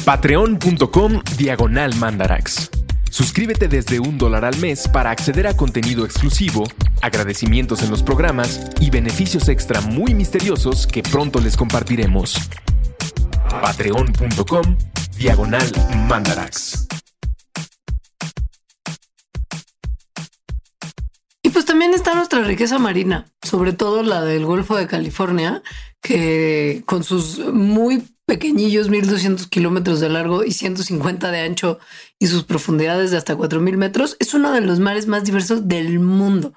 Patreon.com Diagonal Mandarax. Suscríbete desde un dólar al mes para acceder a contenido exclusivo, agradecimientos en los programas y beneficios extra muy misteriosos que pronto les compartiremos patreon.com diagonal mandarax. Y pues también está nuestra riqueza marina, sobre todo la del Golfo de California, que con sus muy pequeñillos, 1200 kilómetros de largo y 150 de ancho y sus profundidades de hasta 4000 metros, es uno de los mares más diversos del mundo.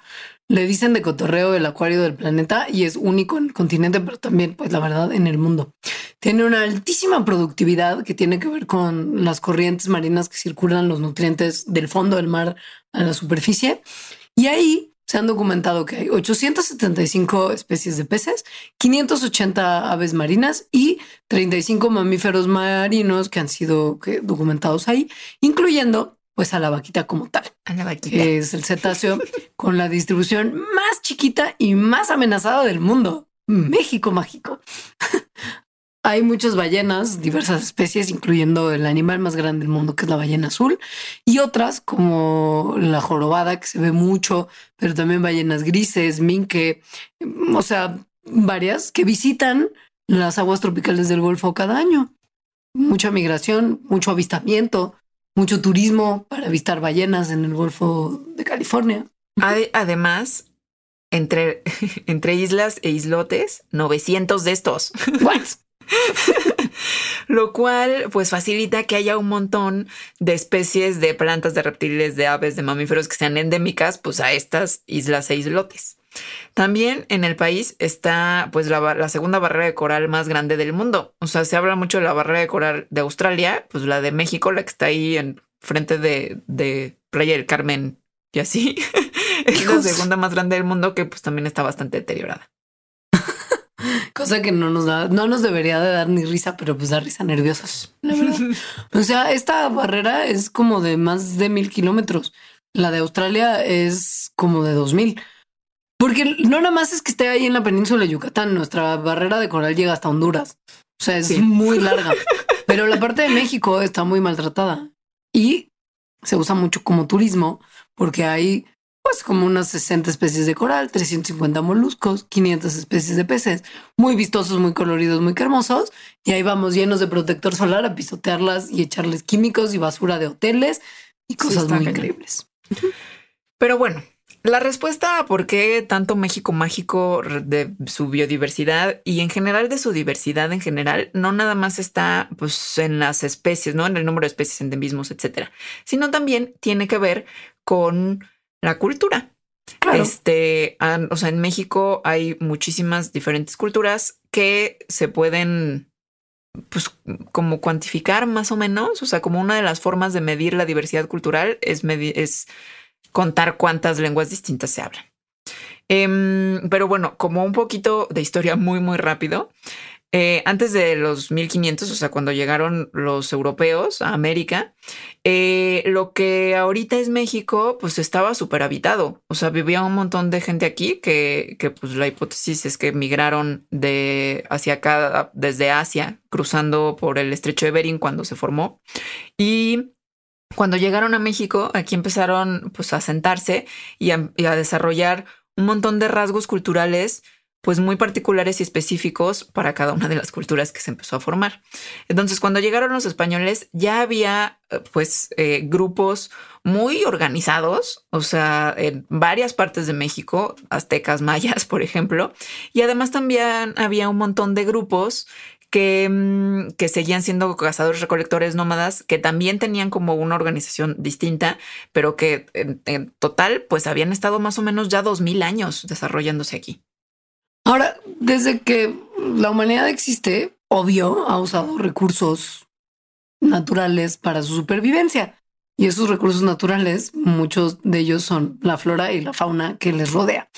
Le dicen de cotorreo el acuario del planeta y es único en el continente, pero también, pues la verdad, en el mundo. Tiene una altísima productividad que tiene que ver con las corrientes marinas que circulan los nutrientes del fondo del mar a la superficie. Y ahí se han documentado que hay 875 especies de peces, 580 aves marinas y 35 mamíferos marinos que han sido documentados ahí, incluyendo pues a la vaquita como tal. A la vaquita. es el cetáceo *laughs* con la distribución más chiquita y más amenazada del mundo. México mágico. *laughs* Hay muchas ballenas, diversas especies, incluyendo el animal más grande del mundo, que es la ballena azul, y otras como la jorobada, que se ve mucho, pero también ballenas grises, minke, o sea, varias que visitan las aguas tropicales del Golfo cada año. Mucha migración, mucho avistamiento, mucho turismo para avistar ballenas en el Golfo de California. Además, entre, *laughs* entre islas e islotes, 900 de estos. *laughs* Lo cual pues facilita que haya un montón de especies de plantas, de reptiles, de aves, de mamíferos que sean endémicas pues a estas islas e islotes. También en el país está pues la, segunda barrera de coral más grande del mundo. O sea, se habla mucho de la barrera de coral de Australia, pues la de México, la que está ahí en frente de, de Playa del Carmen y así. *laughs* es la segunda más grande del mundo que pues también está bastante deteriorada. Cosa que no nos da, no nos debería de dar ni risa, pero pues da risa nerviosos, la verdad. *laughs* o sea, esta barrera es como de más de mil kilómetros. La de Australia es como de dos mil. Porque no nada más es que esté ahí en la península de Yucatán, nuestra barrera de coral llega hasta Honduras. O sea, es muy larga. *laughs* Pero la parte de México está muy maltratada y se usa mucho como turismo porque hay pues como unas 60 especies de coral, 350 moluscos, 500 especies de peces, muy vistosos, muy coloridos, muy hermosos. Y ahí vamos llenos de protector solar a pisotearlas y echarles químicos y basura de hoteles y cosas muy increíbles. Pero bueno, la respuesta a por qué tanto México mágico de su biodiversidad y en general de su diversidad en general no nada más está pues en las especies, no en el número de especies, endemismos, etcétera, sino también tiene que ver con la cultura. Este, o sea, en México hay muchísimas diferentes culturas que se pueden pues como cuantificar más o menos, o sea, como una de las formas de medir la diversidad cultural es, es contar cuántas lenguas distintas se hablan. Em, pero bueno, como un poquito de historia muy, muy rápido. Eh, antes de los 1500, o sea, cuando llegaron los europeos a América, eh, lo que ahorita es México, pues estaba súper habitado. O sea, vivía un montón de gente aquí que, que, pues la hipótesis es que migraron de hacia acá, desde Asia, cruzando por el estrecho de Bering cuando se formó. Y cuando llegaron a México, aquí empezaron pues a sentarse y a, y a desarrollar un montón de rasgos culturales pues muy particulares y específicos para cada una de las culturas que se empezó a formar. Entonces, cuando llegaron los españoles, ya había eh, pues eh, grupos muy organizados, o sea, en varias partes de México, aztecas, mayas, por ejemplo, y además también había un montón de grupos que, mm, que, seguían siendo cazadores recolectores nómadas, que también tenían como una organización distinta, pero que en, en total pues habían estado más o menos ya dos mil años desarrollándose aquí. Ahora, desde que la humanidad existe, obvio, ha usado recursos naturales para su supervivencia. Y esos recursos naturales, muchos de ellos son la flora y la fauna que les rodea.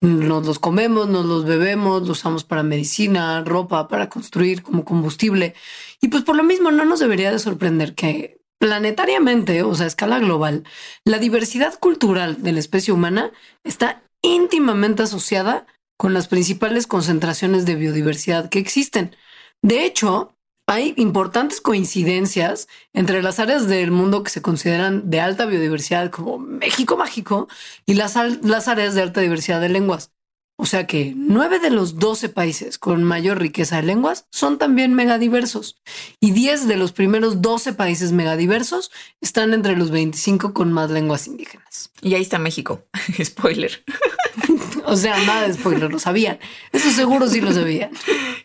Nos los comemos, nos los bebemos, los usamos para medicina, ropa, para construir como combustible. Y pues por lo mismo no nos debería de sorprender que planetariamente, o sea, a escala global, la diversidad cultural de la especie humana está íntimamente asociada con las principales concentraciones de biodiversidad que existen. De hecho, hay importantes coincidencias entre las áreas del mundo que se consideran de alta biodiversidad como México mágico y las, las áreas de alta diversidad de lenguas. O sea que nueve de los 12 países con mayor riqueza de lenguas son también megadiversos y 10 de los primeros 12 países megadiversos están entre los 25 con más lenguas indígenas. Y ahí está México. *laughs* Spoiler. *laughs* o sea, nada de spoiler, lo sabían. Eso seguro sí lo sabían.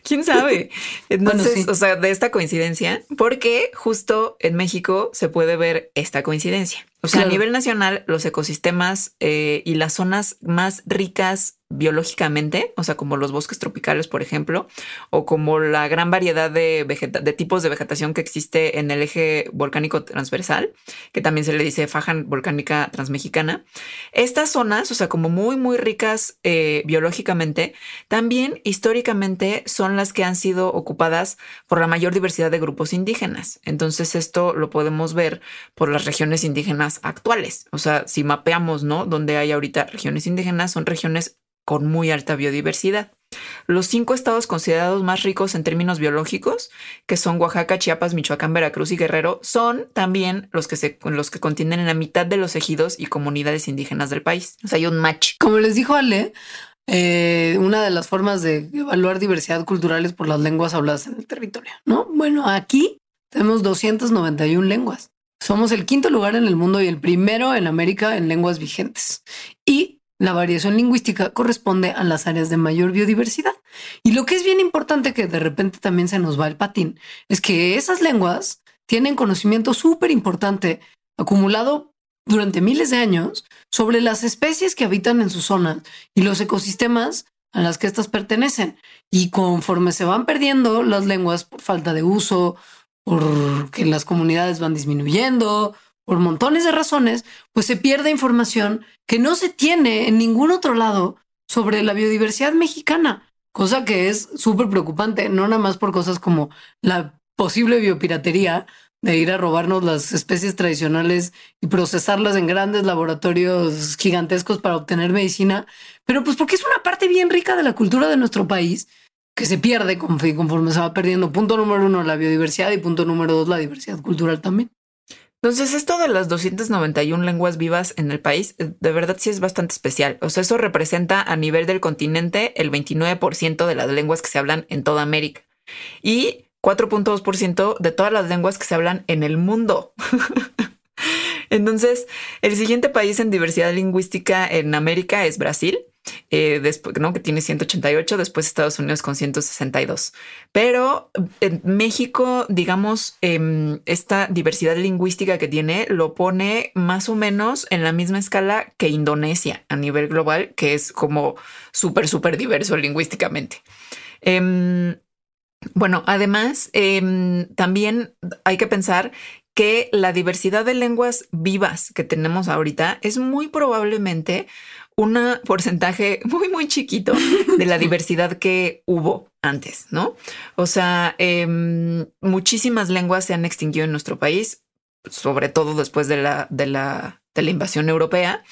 ¿Quién sabe? *laughs* Entonces, o sea, de esta coincidencia, porque justo en México se puede ver esta coincidencia. O sea, claro. a nivel nacional, los ecosistemas eh, y las zonas más ricas biológicamente, o sea, como los bosques tropicales, por ejemplo, o como la gran variedad de, de tipos de vegetación que existe en el eje volcánico transversal, que también se le dice faja volcánica transmexicana. Estas zonas, o sea, como muy, muy ricas eh, biológicamente, también históricamente son las que han sido ocupadas por la mayor diversidad de grupos indígenas. Entonces, esto lo podemos ver por las regiones indígenas actuales. O sea, si mapeamos, ¿no? Donde hay ahorita regiones indígenas, son regiones con muy alta biodiversidad. Los cinco estados considerados más ricos en términos biológicos, que son Oaxaca, Chiapas, Michoacán, Veracruz y Guerrero, son también los que, se, los que contienen la mitad de los ejidos y comunidades indígenas del país. O sea, hay un match. Como les dijo Ale, eh, una de las formas de evaluar diversidad cultural es por las lenguas habladas en el territorio, ¿no? Bueno, aquí tenemos 291 lenguas. Somos el quinto lugar en el mundo y el primero en América en lenguas vigentes. Y la variación lingüística corresponde a las áreas de mayor biodiversidad. Y lo que es bien importante que de repente también se nos va el patín es que esas lenguas tienen conocimiento súper importante acumulado durante miles de años sobre las especies que habitan en su zona y los ecosistemas a las que éstas pertenecen. Y conforme se van perdiendo las lenguas por falta de uso, porque las comunidades van disminuyendo, por montones de razones, pues se pierde información que no se tiene en ningún otro lado sobre la biodiversidad mexicana, cosa que es súper preocupante, no nada más por cosas como la posible biopiratería de ir a robarnos las especies tradicionales y procesarlas en grandes laboratorios gigantescos para obtener medicina, pero pues porque es una parte bien rica de la cultura de nuestro país que se pierde conforme se va perdiendo. Punto número uno, la biodiversidad y punto número dos, la diversidad cultural también. Entonces, esto de las 291 lenguas vivas en el país, eh, de verdad sí es bastante especial. O sea, eso representa a nivel del continente el 29% de las lenguas que se hablan en toda América y 4.2% de todas las lenguas que se hablan en el mundo. *laughs* Entonces, el siguiente país en diversidad lingüística en América es Brasil eh, después, que tiene 188, después Estados Unidos con 162. Pero México, digamos, eh, esta diversidad lingüística que tiene lo pone más o menos en la misma escala que Indonesia a nivel global, que es como súper, súper diverso lingüísticamente. Eh, bueno, además, em, también hay que pensar que la diversidad de lenguas vivas que tenemos ahorita es muy probablemente un porcentaje muy, muy chiquito de la *laughs* diversidad que hubo antes, ¿no? O sea, em, muchísimas lenguas se han extinguido en nuestro país, sobre todo después de la, de la, de la invasión europea,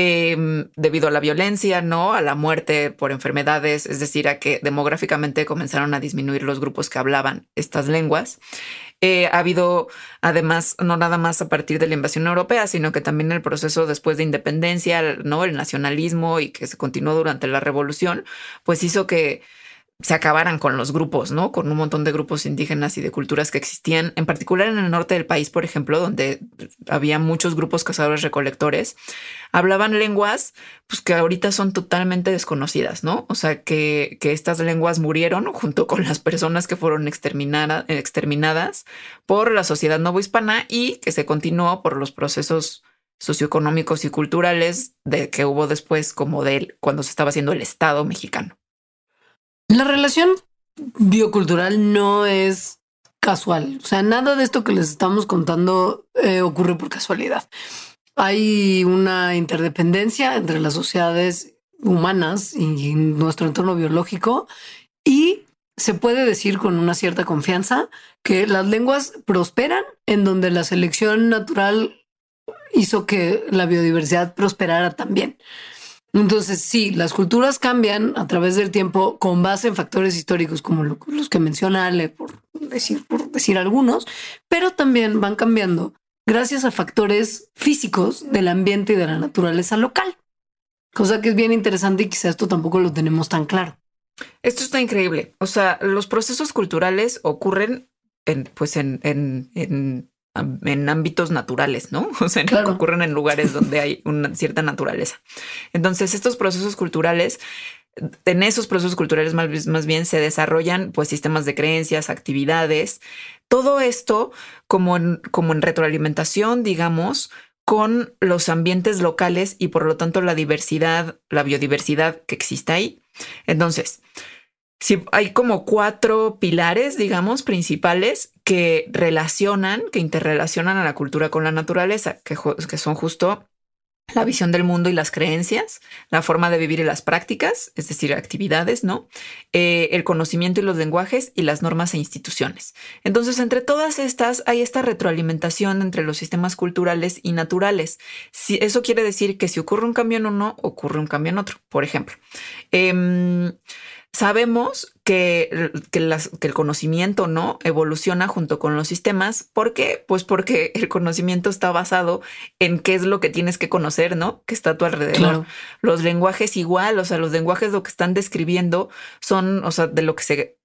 em, debido a la violencia, ¿no? A la muerte por enfermedades, es decir, a que demográficamente comenzaron a disminuir los grupos que hablaban estas lenguas. Eh, ha habido, además, no nada más a partir de la invasión europea, sino que también el proceso después de independencia, ¿no? El nacionalismo y que se continuó durante la revolución, pues hizo que se acabaran con los grupos, ¿no? Con un montón de grupos indígenas y de culturas que existían, en particular en el norte del país, por ejemplo, donde había muchos grupos cazadores recolectores, hablaban lenguas pues que ahorita son totalmente desconocidas, ¿no? O sea, que, que estas lenguas murieron junto con las personas que fueron exterminadas por la sociedad novohispana y que se continuó por los procesos socioeconómicos y culturales de que hubo después como de cuando se estaba haciendo el Estado mexicano. La relación biocultural no es casual. O sea, nada de esto que les estamos contando eh, ocurre por casualidad. Hay una interdependencia entre las sociedades humanas y nuestro entorno biológico y se puede decir con una cierta confianza que las lenguas prosperan en donde la selección natural hizo que la biodiversidad prosperara también. Entonces, sí, las culturas cambian a través del tiempo con base en factores históricos como los que menciona Ale, por decir, por decir algunos, pero también van cambiando gracias a factores físicos del ambiente y de la naturaleza local. Cosa que es bien interesante y quizás esto tampoco lo tenemos tan claro. Esto está increíble. O sea, los procesos culturales ocurren en, pues en, en en ámbitos naturales, ¿no? *laughs* O sea, que ocurren en lugares donde hay una cierta naturaleza. Entonces, estos procesos culturales, en esos procesos culturales más, más bien se desarrollan pues sistemas de creencias, actividades, todo esto como en, como en retroalimentación, digamos, con los ambientes locales y por lo tanto la diversidad, la biodiversidad que existe ahí. Entonces, si hay como cuatro pilares, digamos, principales que relacionan, que interrelacionan a la cultura con la naturaleza, que, son justo la visión del mundo y las creencias, la forma de vivir y las prácticas, es decir, actividades, ¿no? Eh, el conocimiento y los lenguajes y las normas e instituciones. Entonces, entre todas estas hay esta retroalimentación entre los sistemas culturales y naturales. Si, eso quiere decir que si ocurre un cambio en uno, ocurre un cambio en otro. Por ejemplo, eh, Sabemos que, el conocimiento no evoluciona junto con los sistemas. ¿Por qué? Pues porque el conocimiento está basado en qué es lo que tienes que conocer, ¿no? Que está a tu alrededor. Los lenguajes igual, o sea, los lenguajes lo que están describiendo son, o sea, de lo que se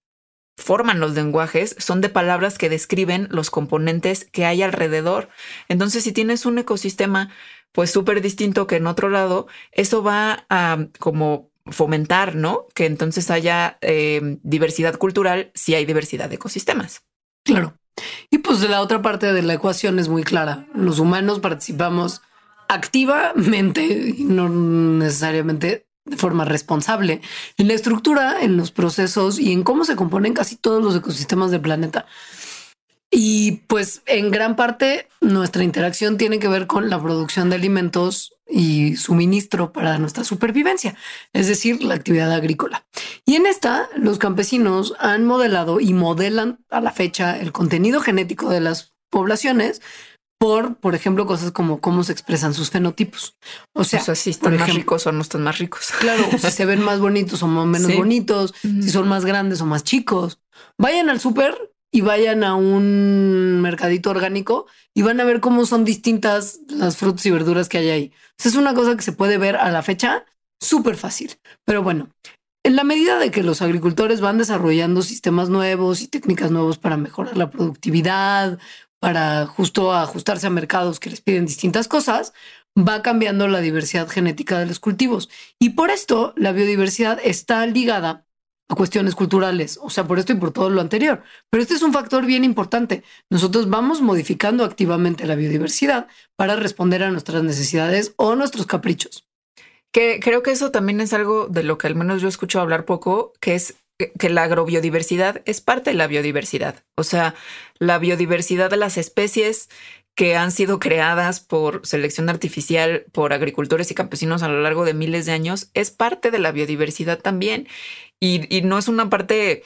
forman los lenguajes son de palabras que describen los componentes que hay alrededor. Entonces, si tienes un ecosistema pues súper distinto que en otro lado, eso va a como fomentar, ¿no? Que entonces haya eh, diversidad cultural si hay diversidad de ecosistemas. Claro. Y pues la otra parte de la ecuación es muy clara. Los humanos participamos activamente y no necesariamente de forma responsable en la estructura, en los procesos y en cómo se componen casi todos los ecosistemas del planeta. Y pues en gran parte nuestra interacción tiene que ver con la producción de alimentos y suministro para nuestra supervivencia, es decir, la actividad agrícola. Y en esta, los campesinos han modelado y modelan a la fecha el contenido genético de las poblaciones por, por ejemplo, cosas como cómo se expresan sus fenotipos. O sea, si están más ricos o no están más ricos. Claro, si se ven más bonitos o *laughs* menos bonitos, si son más grandes o más chicos. Vayan al súper y vayan a un mercadito orgánico y van a ver cómo son distintas las frutas y verduras que hay ahí. es una cosa que se puede ver a la fecha súper fácil. Pero bueno, en la medida de que los agricultores van desarrollando sistemas nuevos y técnicas nuevos para mejorar la productividad, para justo ajustarse a mercados que les piden distintas cosas, va cambiando la diversidad genética de los cultivos. Y por esto la biodiversidad está ligada a cuestiones culturales, o sea, por esto y por todo lo anterior. Pero este es un factor bien importante. Nosotros vamos modificando activamente la biodiversidad para responder a nuestras necesidades o nuestros caprichos. Que creo que eso también es algo de lo que al menos yo escucho hablar poco, que es que la agrobiodiversidad es parte de la biodiversidad. O sea, la biodiversidad de las especies que han sido creadas por selección artificial por agricultores y campesinos a lo largo de miles de años es parte de la biodiversidad también. Y, y no es una parte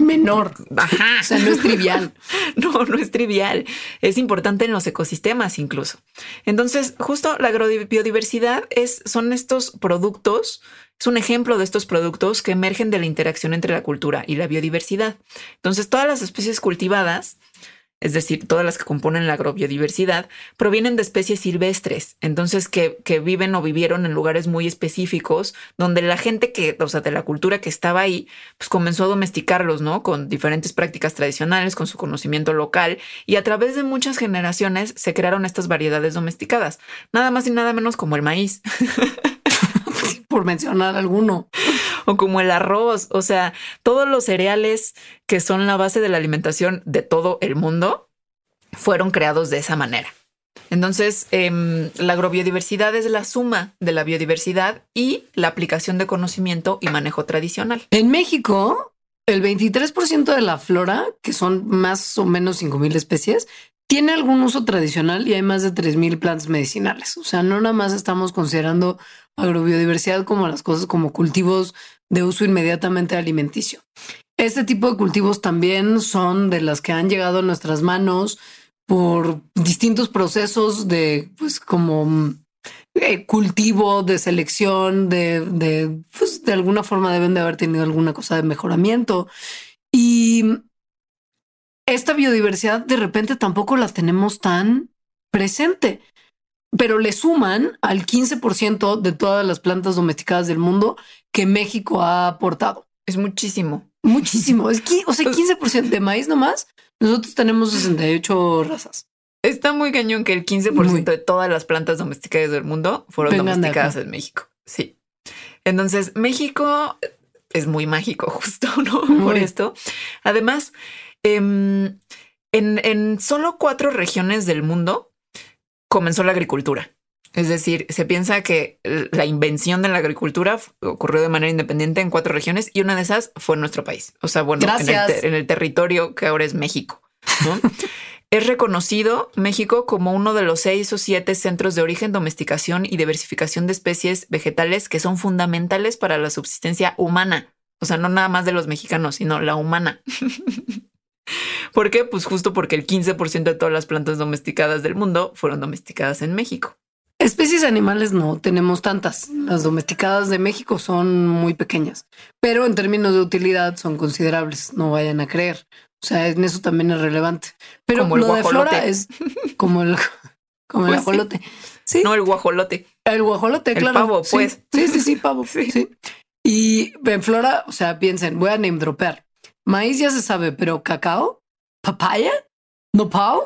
menor. Ajá. O sea, no es trivial. *laughs* no, no es trivial. Es importante en los ecosistemas incluso. Entonces, justo la agrobiodiversidad es, son estos productos, es un ejemplo de estos productos que emergen de la interacción entre la cultura y la biodiversidad. Entonces, todas las especies cultivadas es decir, todas las que componen la agrobiodiversidad, provienen de especies silvestres, entonces que, viven o vivieron en lugares muy específicos, donde la gente que, o sea, de la cultura que estaba ahí, pues comenzó a domesticarlos, ¿no? Con diferentes prácticas tradicionales, con su conocimiento local, y a través de muchas generaciones se crearon estas variedades domesticadas, nada más y nada menos como el maíz. *laughs* Por mencionar alguno *laughs* o como el arroz, o sea, todos los cereales que son la base de la alimentación de todo el mundo fueron creados de esa manera. Entonces, em, la agrobiodiversidad es la suma de la biodiversidad y la aplicación de conocimiento y manejo tradicional. En México, el 23% de la flora, que son más o menos 5.000 especies, tiene algún uso tradicional y hay más de 3.000 plantas medicinales. O sea, no nada más estamos considerando agrobiodiversidad como las cosas como cultivos de uso inmediatamente alimenticio. Este tipo de cultivos también son de las que han llegado a nuestras manos por distintos procesos de, pues, como eh, cultivo, de selección, de, de, pues, de alguna forma deben de haber tenido alguna cosa de mejoramiento. Y esta biodiversidad de repente tampoco la tenemos tan presente pero le suman al 15% de todas las plantas domesticadas del mundo que México ha aportado. Es muchísimo. Muchísimo. Es que, o sea, 15% de maíz nomás. Nosotros tenemos 68 razas. Está muy cañón que el 15% de todas las plantas domesticadas del mundo fueron domesticadas en México. Sí. Entonces, México es muy mágico, *laughs* justo, ¿no? Por esto. Además, em, en, en solo cuatro regiones del mundo comenzó la agricultura. Es decir, se piensa que la invención de la agricultura ocurrió de manera independiente en cuatro regiones y una de esas fue en nuestro país. O sea, bueno, en el, territorio que ahora es México. *laughs* es reconocido México como uno de los seis o siete centros de origen, domesticación y diversificación de especies vegetales que son fundamentales para la subsistencia humana. O sea, no nada más de los mexicanos, sino la humana. *laughs* ¿Por qué? Pues justo porque el 15% de todas las plantas domesticadas del mundo fueron domesticadas en México. Especies animales no tenemos tantas. Las domesticadas de México son muy pequeñas, pero en términos de utilidad son considerables. No vayan a creer. O sea, en eso también es relevante. Pero como lo de flora es como el, *laughs* como el pues ajolote. Sí. No, el guajolote. El guajolote, el claro. pavo, pues. Sí, sí, sí, pavo. *laughs* sí. Y en flora, o sea, piensen, voy a name dropear. Maíz ya se sabe, pero cacao, papaya, nopal,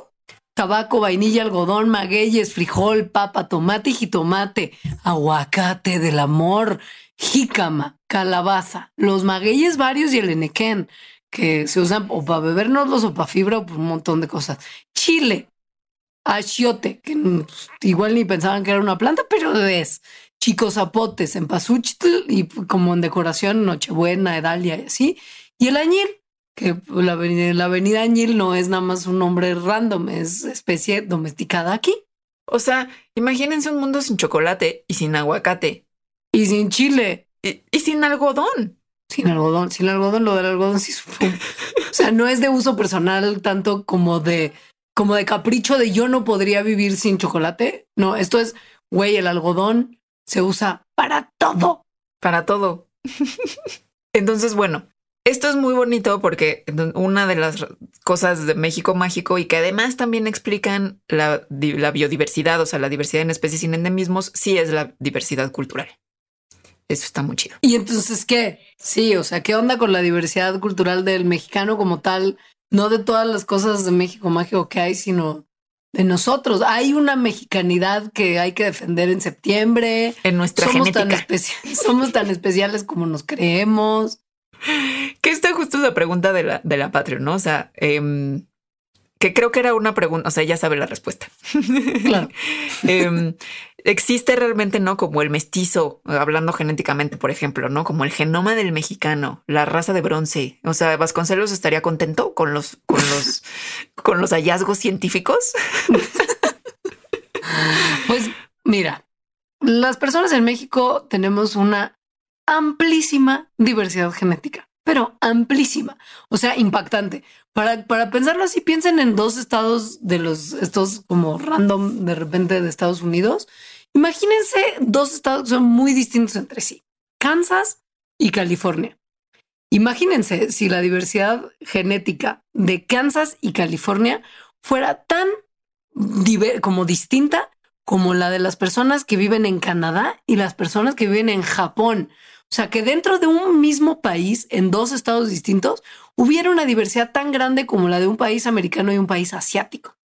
tabaco, vainilla, algodón, magueyes, frijol, papa, tomate y jitomate, aguacate del amor, jícama, calabaza, los magueyes varios y el enequén, que se usan o para bebernos o para fibra o un montón de cosas. Chile, achiote, que igual ni pensaban que era una planta, pero es. Chicos zapotes en pasuchitl y como en decoración, Nochebuena, Edalia y así. Y el añil, que la avenida, la avenida Añil no es nada más un nombre random, es especie domesticada aquí. O sea, imagínense un mundo sin chocolate y sin aguacate. Y sin chile. Y, sin algodón. Sin algodón, sin algodón, lo del algodón sí. o sea, no es de uso personal tanto como de, como de capricho de yo no podría vivir sin chocolate. No, esto es, güey, el algodón se usa para todo. Para todo. *laughs* Entonces, bueno, esto es muy bonito porque una de las cosas de México mágico y que además también explican la, biodiversidad, o sea, la diversidad en especies sin endemismos, sí es la diversidad cultural. Eso está muy chido. Y entonces, ¿qué? Sí, o sea, ¿qué onda con la diversidad cultural del mexicano como tal? No de todas las cosas de México mágico que hay, sino de nosotros. Hay una mexicanidad que hay que defender en septiembre. En nuestra somos Tan *laughs* somos tan especiales como nos creemos. *laughs* Que esta justo la pregunta de la, de la Patreon, ¿no? O sea, em, que creo que era una pregunta, o sea, ya sabe la respuesta. Claro. *laughs* Em, existe realmente, ¿no? Como el mestizo, hablando genéticamente, por ejemplo, ¿no? Como el genoma del mexicano, la raza de bronce. O sea, Vasconcelos estaría contento con los, con los, *laughs* con los hallazgos científicos. Pues mira, las personas en México tenemos una amplísima diversidad genética, pero amplísima, o sea, impactante. Para, para pensarlo así, piensen en dos estados de los, estos como random de repente de Estados Unidos. Imagínense dos estados que son muy distintos entre sí, Kansas y California. Imagínense si la diversidad genética de Kansas y California fuera tan como distinta como la de las personas que viven en Canadá y las personas que viven en Japón. O sea, que dentro de un mismo país, en dos estados distintos, hubiera una diversidad tan grande como la de un país americano y un país asiático.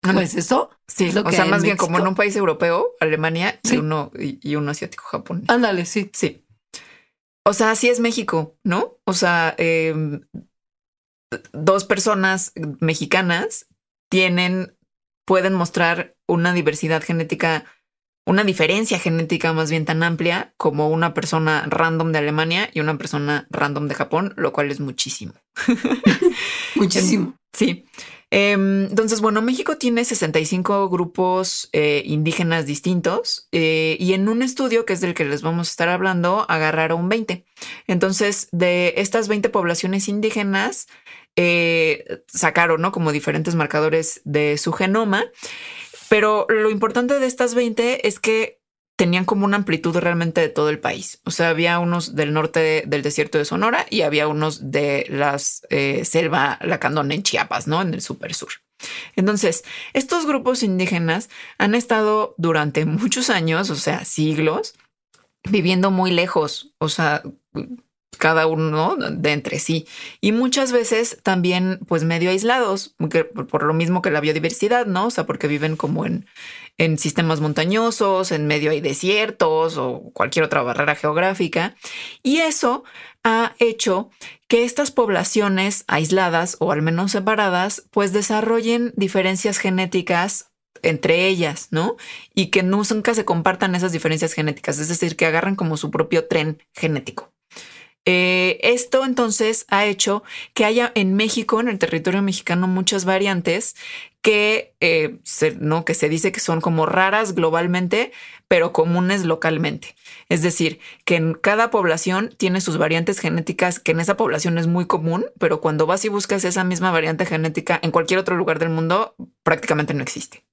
Pues eso sí, es lo o sea, más bien como en un país europeo, Alemania y uno y, uno asiático, Japón. Ándale, sí. Sí. O sea, así es México, ¿no? O sea, em, dos personas mexicanas tienen, pueden mostrar una diversidad genética una diferencia genética más bien tan amplia como una persona random de Alemania y una persona random de Japón, lo cual es muchísimo. *laughs* muchísimo. Sí. Em, entonces, bueno, México tiene 65 grupos eh, indígenas distintos eh, y en un estudio que es del que les vamos a estar hablando, agarraron 20. Entonces, de estas 20 poblaciones indígenas, eh, sacaron, ¿no? Como diferentes marcadores de su genoma pero lo importante de estas 20 es que tenían como una amplitud realmente de todo el país. O sea, había unos del norte del desierto de Sonora y había unos de las eh, selva lacandona en Chiapas, ¿no? En el super sur. Entonces, estos grupos indígenas han estado durante muchos años, o sea, siglos, viviendo muy lejos, o sea, cada uno de entre sí y muchas veces también pues medio aislados por lo mismo que la biodiversidad, ¿no? O sea, porque viven como en, en sistemas montañosos, en medio hay desiertos o cualquier otra barrera geográfica y eso ha hecho que estas poblaciones aisladas o al menos separadas pues desarrollen diferencias genéticas entre ellas, ¿no? Y que nunca se compartan esas diferencias genéticas, es decir, que agarran como su propio tren genético. Eh, esto entonces ha hecho que haya en México, en el territorio mexicano, muchas variantes que, eh, ¿no? que se dice que son como raras globalmente, pero comunes localmente. Es decir, que en cada población tiene sus variantes genéticas, que en esa población es muy común, pero cuando vas y buscas esa misma variante genética en cualquier otro lugar del mundo, prácticamente no existe.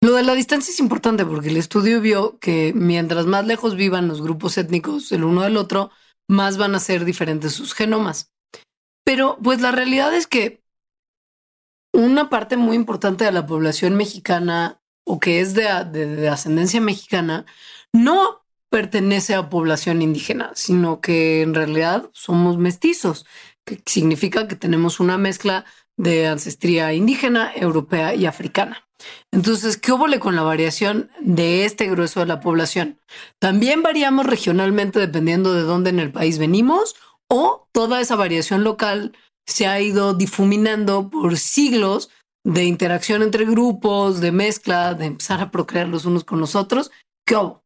Lo de la distancia es importante porque el estudio vio que mientras más lejos vivan los grupos étnicos el uno del otro, más van a ser diferentes sus genomas. Pero pues la realidad es que una parte muy importante de la población mexicana o que es de, ascendencia mexicana no pertenece a población indígena, sino que en realidad somos mestizos, que significa que tenemos una mezcla de ancestría indígena, europea y africana. Entonces, ¿qué óvole con la variación de este grueso de la población? También variamos regionalmente dependiendo de dónde en el país venimos o toda esa variación local se ha ido difuminando por siglos de interacción entre grupos, de mezcla, de empezar a procrear los unos con los otros. ¿Qué hubo?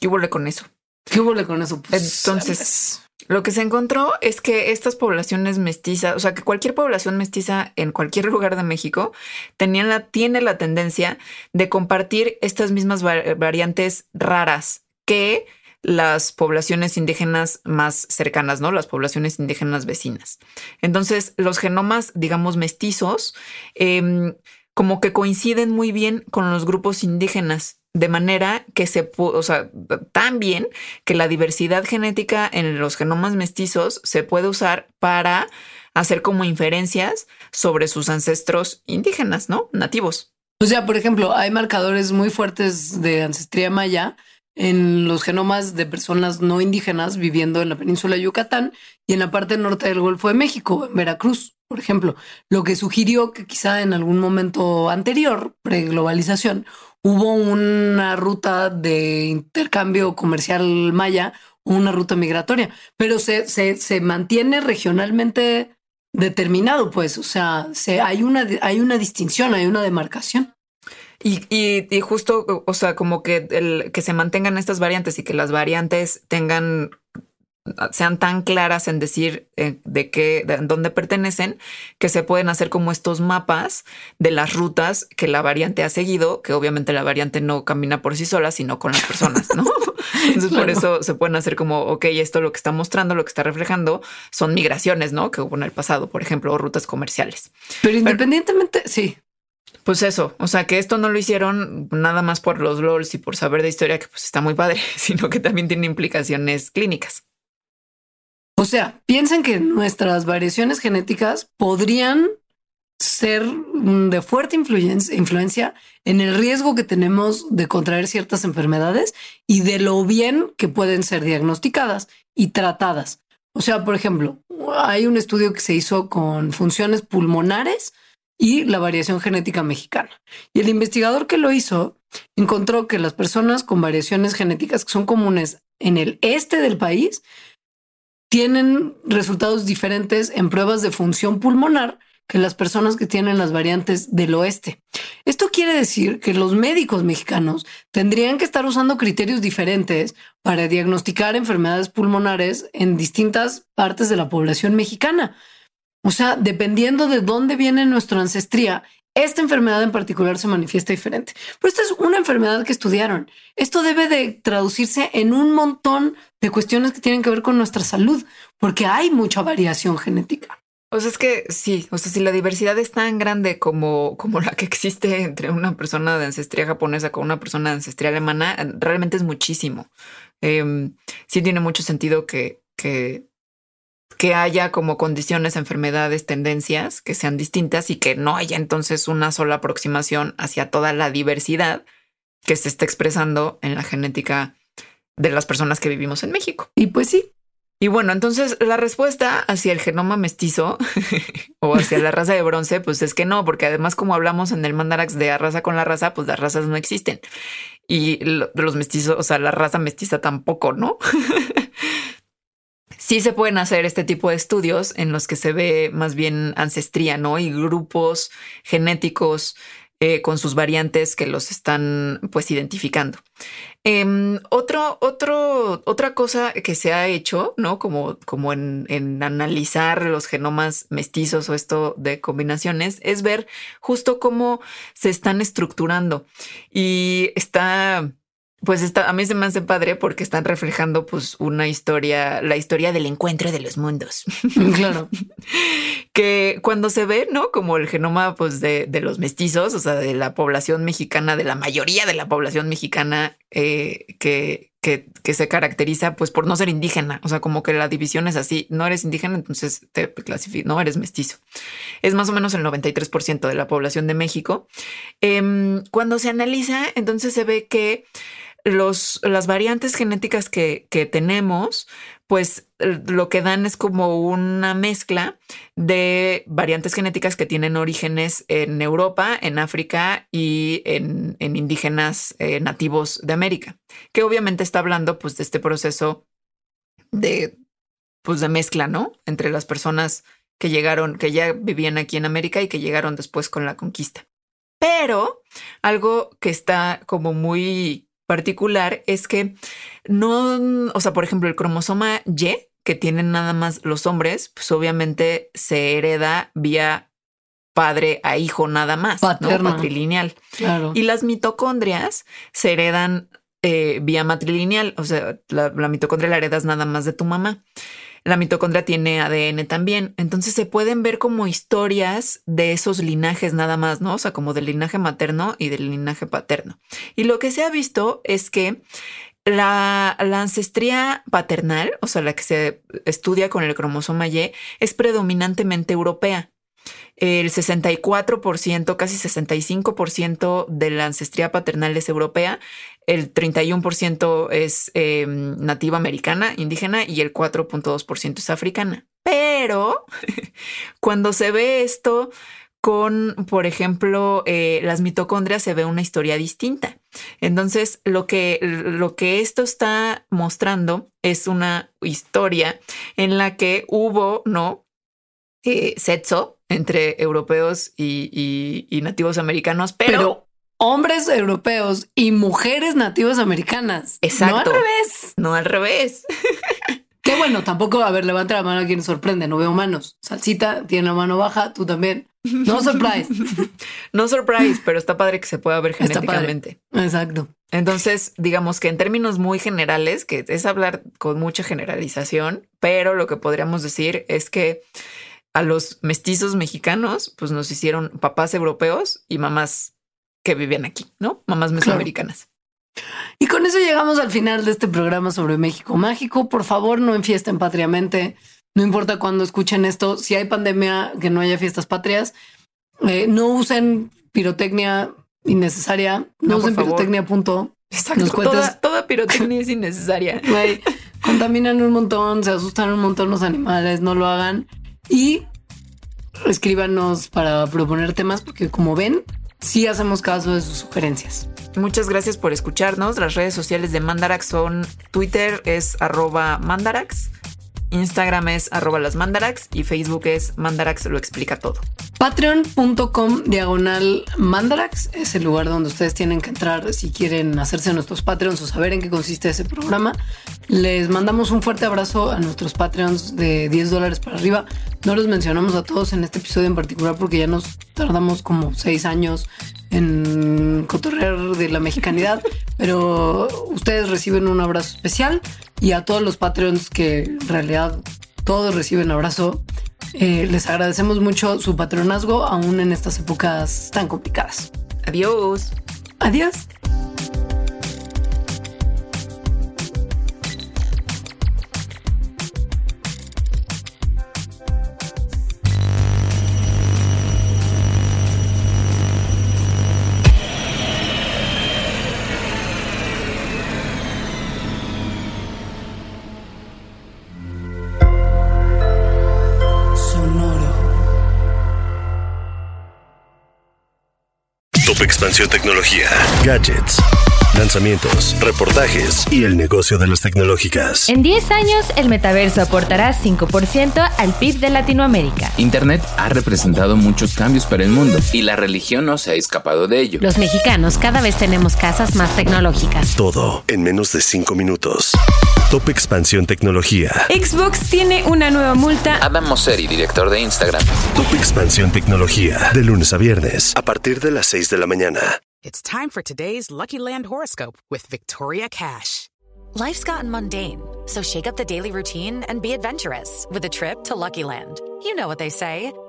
¿Qué hubo con eso? ¿Qué hubo con eso? Pues, Entonces, lo que se encontró es que estas poblaciones mestizas, o sea, que cualquier población mestiza en cualquier lugar de México tenían la, tiene la tendencia de compartir estas mismas variantes raras que las poblaciones indígenas más cercanas, ¿no? Las poblaciones indígenas vecinas. Entonces, los genomas, digamos, mestizos, em, como que coinciden muy bien con los grupos indígenas de manera que se o sea, tan bien que la diversidad genética en los genomas mestizos se puede usar para hacer como inferencias sobre sus ancestros indígenas, ¿no? Nativos. O sea, por ejemplo, hay marcadores muy fuertes de ancestría maya en los genomas de personas no indígenas viviendo en la península de Yucatán y en la parte norte del Golfo de México, en Veracruz, por ejemplo, lo que sugirió que quizá en algún momento anterior, pre-globalización, hubo una ruta de intercambio comercial maya, una ruta migratoria, pero se, se, se mantiene regionalmente determinado, pues, o sea, se, hay, una, hay una distinción, hay una demarcación. Y, y, y, justo, o sea, como que el, que se mantengan estas variantes y que las variantes tengan sean tan claras en decir eh, de qué, de dónde pertenecen, que se pueden hacer como estos mapas de las rutas que la variante ha seguido, que obviamente la variante no camina por sí sola, sino con las personas, ¿no? *laughs* Entonces por eso se pueden hacer como, ok, esto lo que está mostrando, lo que está reflejando son migraciones, ¿no? Que hubo en el pasado, por ejemplo, o rutas comerciales. Pero independientemente, sí. Pues eso, o sea que esto no lo hicieron nada más por los LOLs y por saber de historia, que pues está muy padre, *laughs* sino que también tiene implicaciones clínicas. O sea, piensen que nuestras variaciones genéticas podrían ser de fuerte influencia, en el riesgo que tenemos de contraer ciertas enfermedades y de lo bien que pueden ser diagnosticadas y tratadas. O sea, por ejemplo, hay un estudio que se hizo con funciones pulmonares y la variación genética mexicana. Y el investigador que lo hizo encontró que las personas con variaciones genéticas que son comunes en el este del país tienen resultados diferentes en pruebas de función pulmonar que las personas que tienen las variantes del oeste. Esto quiere decir que los médicos mexicanos tendrían que estar usando criterios diferentes para diagnosticar enfermedades pulmonares en distintas partes de la población mexicana. O sea, dependiendo de dónde viene nuestra ancestría, esta enfermedad en particular se manifiesta diferente. Pero esta es una enfermedad que estudiaron. Esto debe de traducirse en un montón de cuestiones que tienen que ver con nuestra salud, porque hay mucha variación genética. O sea, es que sí, o sea, si la diversidad es tan grande como, como la que existe entre una persona de ancestría japonesa con una persona de ancestría alemana, realmente es muchísimo. Eh, sí tiene mucho sentido que, que que haya como condiciones, enfermedades, tendencias que sean distintas y que no haya entonces una sola aproximación hacia toda la diversidad que se está expresando en la genética de las personas que vivimos en México. Y pues sí. Y bueno, entonces la respuesta hacia el genoma mestizo *laughs* o hacia la raza de bronce, pues es que no, porque además como hablamos en el mandarax de raza con la raza, pues las razas no existen. Y los mestizos, o sea, la raza mestiza tampoco, ¿no? *laughs* sí se pueden hacer este tipo de estudios en los que se ve más bien ancestría, ¿no? Y grupos genéticos eh, con sus variantes que los están pues identificando. Em, otro, otro, otra cosa que se ha hecho, ¿no? Como, como en, en, analizar los genomas mestizos o esto de combinaciones, es ver justo cómo se están estructurando. Y está pues está, a mí se me hace padre porque están reflejando pues una historia, la historia del encuentro de los mundos. *laughs* Claro. que cuando se ve, ¿no? Como el genoma pues de, de, los mestizos, o sea, de la población mexicana, de la mayoría de la población mexicana eh, que, que, que, se caracteriza pues por no ser indígena. O sea, como que la división es así, no eres indígena, entonces te clasificas, no eres mestizo. Es más o menos el 93% de la población de México. Eh, cuando se analiza, entonces se ve que los, las variantes genéticas que, que tenemos, pues lo que dan es como una mezcla de variantes genéticas que tienen orígenes en Europa, en África y en, en indígenas eh, nativos de América, que obviamente está hablando pues de este proceso de, pues, de mezcla, ¿no? Entre las personas que llegaron, que ya vivían aquí en América y que llegaron después con la conquista. Pero algo que está como muy particular es que no, o sea, por ejemplo, el cromosoma Y que tienen nada más los hombres, pues obviamente se hereda vía padre a hijo nada más, Paterno. ¿no? Patrilineal. Claro. Y las mitocondrias se heredan eh, vía matrilineal, o sea, la, la mitocondria la heredas nada más de tu mamá la mitocondria tiene ADN también. Entonces se pueden ver como historias de esos linajes nada más, ¿no? O sea, como del linaje materno y del linaje paterno. Y lo que se ha visto es que la, la, ancestría paternal, o sea, la que se estudia con el cromosoma Y, es predominantemente europea. El 64%, casi 65% de la ancestría paternal es europea, el 31% es eh, nativa americana, indígena, y el 4.2% es africana. Pero *laughs* cuando se ve esto con, por ejemplo, eh, las mitocondrias, se ve una historia distinta. Entonces, lo que, lo que esto está mostrando es una historia en la que hubo, ¿no? eh, sexo entre europeos y, y- nativos americanos, Pero hombres europeos y mujeres nativas americanas. Exacto. No al revés. no al revés. *laughs* Qué bueno, tampoco, a ver, levanta la mano a quien sorprende, no veo manos. Salsita tiene la mano baja, tú también. No *laughs* surprise. No surprise, pero está padre que se pueda ver genéticamente. Exacto. Entonces, digamos que en términos muy generales, que es hablar con mucha generalización, pero lo que podríamos decir es que a los mestizos mexicanos, pues nos hicieron papás europeos y mamás que vivían aquí, ¿no? Mamás mesoamericanas. Y con eso llegamos al final de este programa sobre México Mágico. Por favor, no enfiesten patriamente. No importa cuándo escuchen esto. Si hay pandemia, que no haya fiestas patrias. Eh, no usen pirotecnia innecesaria. No, No, por usen favor. pirotecnia, punto. Exacto. Nos Toda, toda pirotecnia es innecesaria. *laughs* Güey, contaminan un montón, se asustan un montón los animales, no lo hagan. Y escríbanos para proponer temas, porque como ven, sí hacemos caso de sus sugerencias. Muchas gracias por escucharnos. Las redes sociales de Mandarax son Twitter es arroba Mandarax, Instagram es arroba las Mandarax y Facebook es Mandarax lo explica todo. Patreon.com diagonal Mandarax es el lugar donde ustedes tienen que entrar si quieren hacerse nuestros Patreons o saber en qué consiste ese programa. Les mandamos un fuerte abrazo a nuestros Patreons de 10 dólares para arriba. No los mencionamos a todos en este episodio en particular porque ya nos tardamos como 6 años en cotorrear de la mexicanidad, *laughs* pero ustedes reciben un abrazo especial y a todos los Patreons que en realidad todos reciben abrazo. Eh, les agradecemos mucho su patronazgo, aún en estas épocas tan complicadas. Adiós. Adiós. Expansión Tecnología. Gadgets. Lanzamientos, reportajes y el negocio de las tecnológicas. En 10 años, el metaverso aportará 5% al PIB de Latinoamérica. Internet ha representado muchos cambios para el mundo y la religión no se ha escapado de ello. Los mexicanos cada vez tenemos casas más tecnológicas. Todo en menos de 5 minutos. Top Expansión Tecnología. Xbox tiene una nueva multa. Adam Mosseri, director de Instagram. Top Expansión Tecnología. De lunes a viernes a partir de las 6 de la mañana. It's time for today's Lucky Land horoscope with Victoria Cash. Life's gotten mundane, so shake up the daily routine and be adventurous with a trip to Lucky Land. You know what they say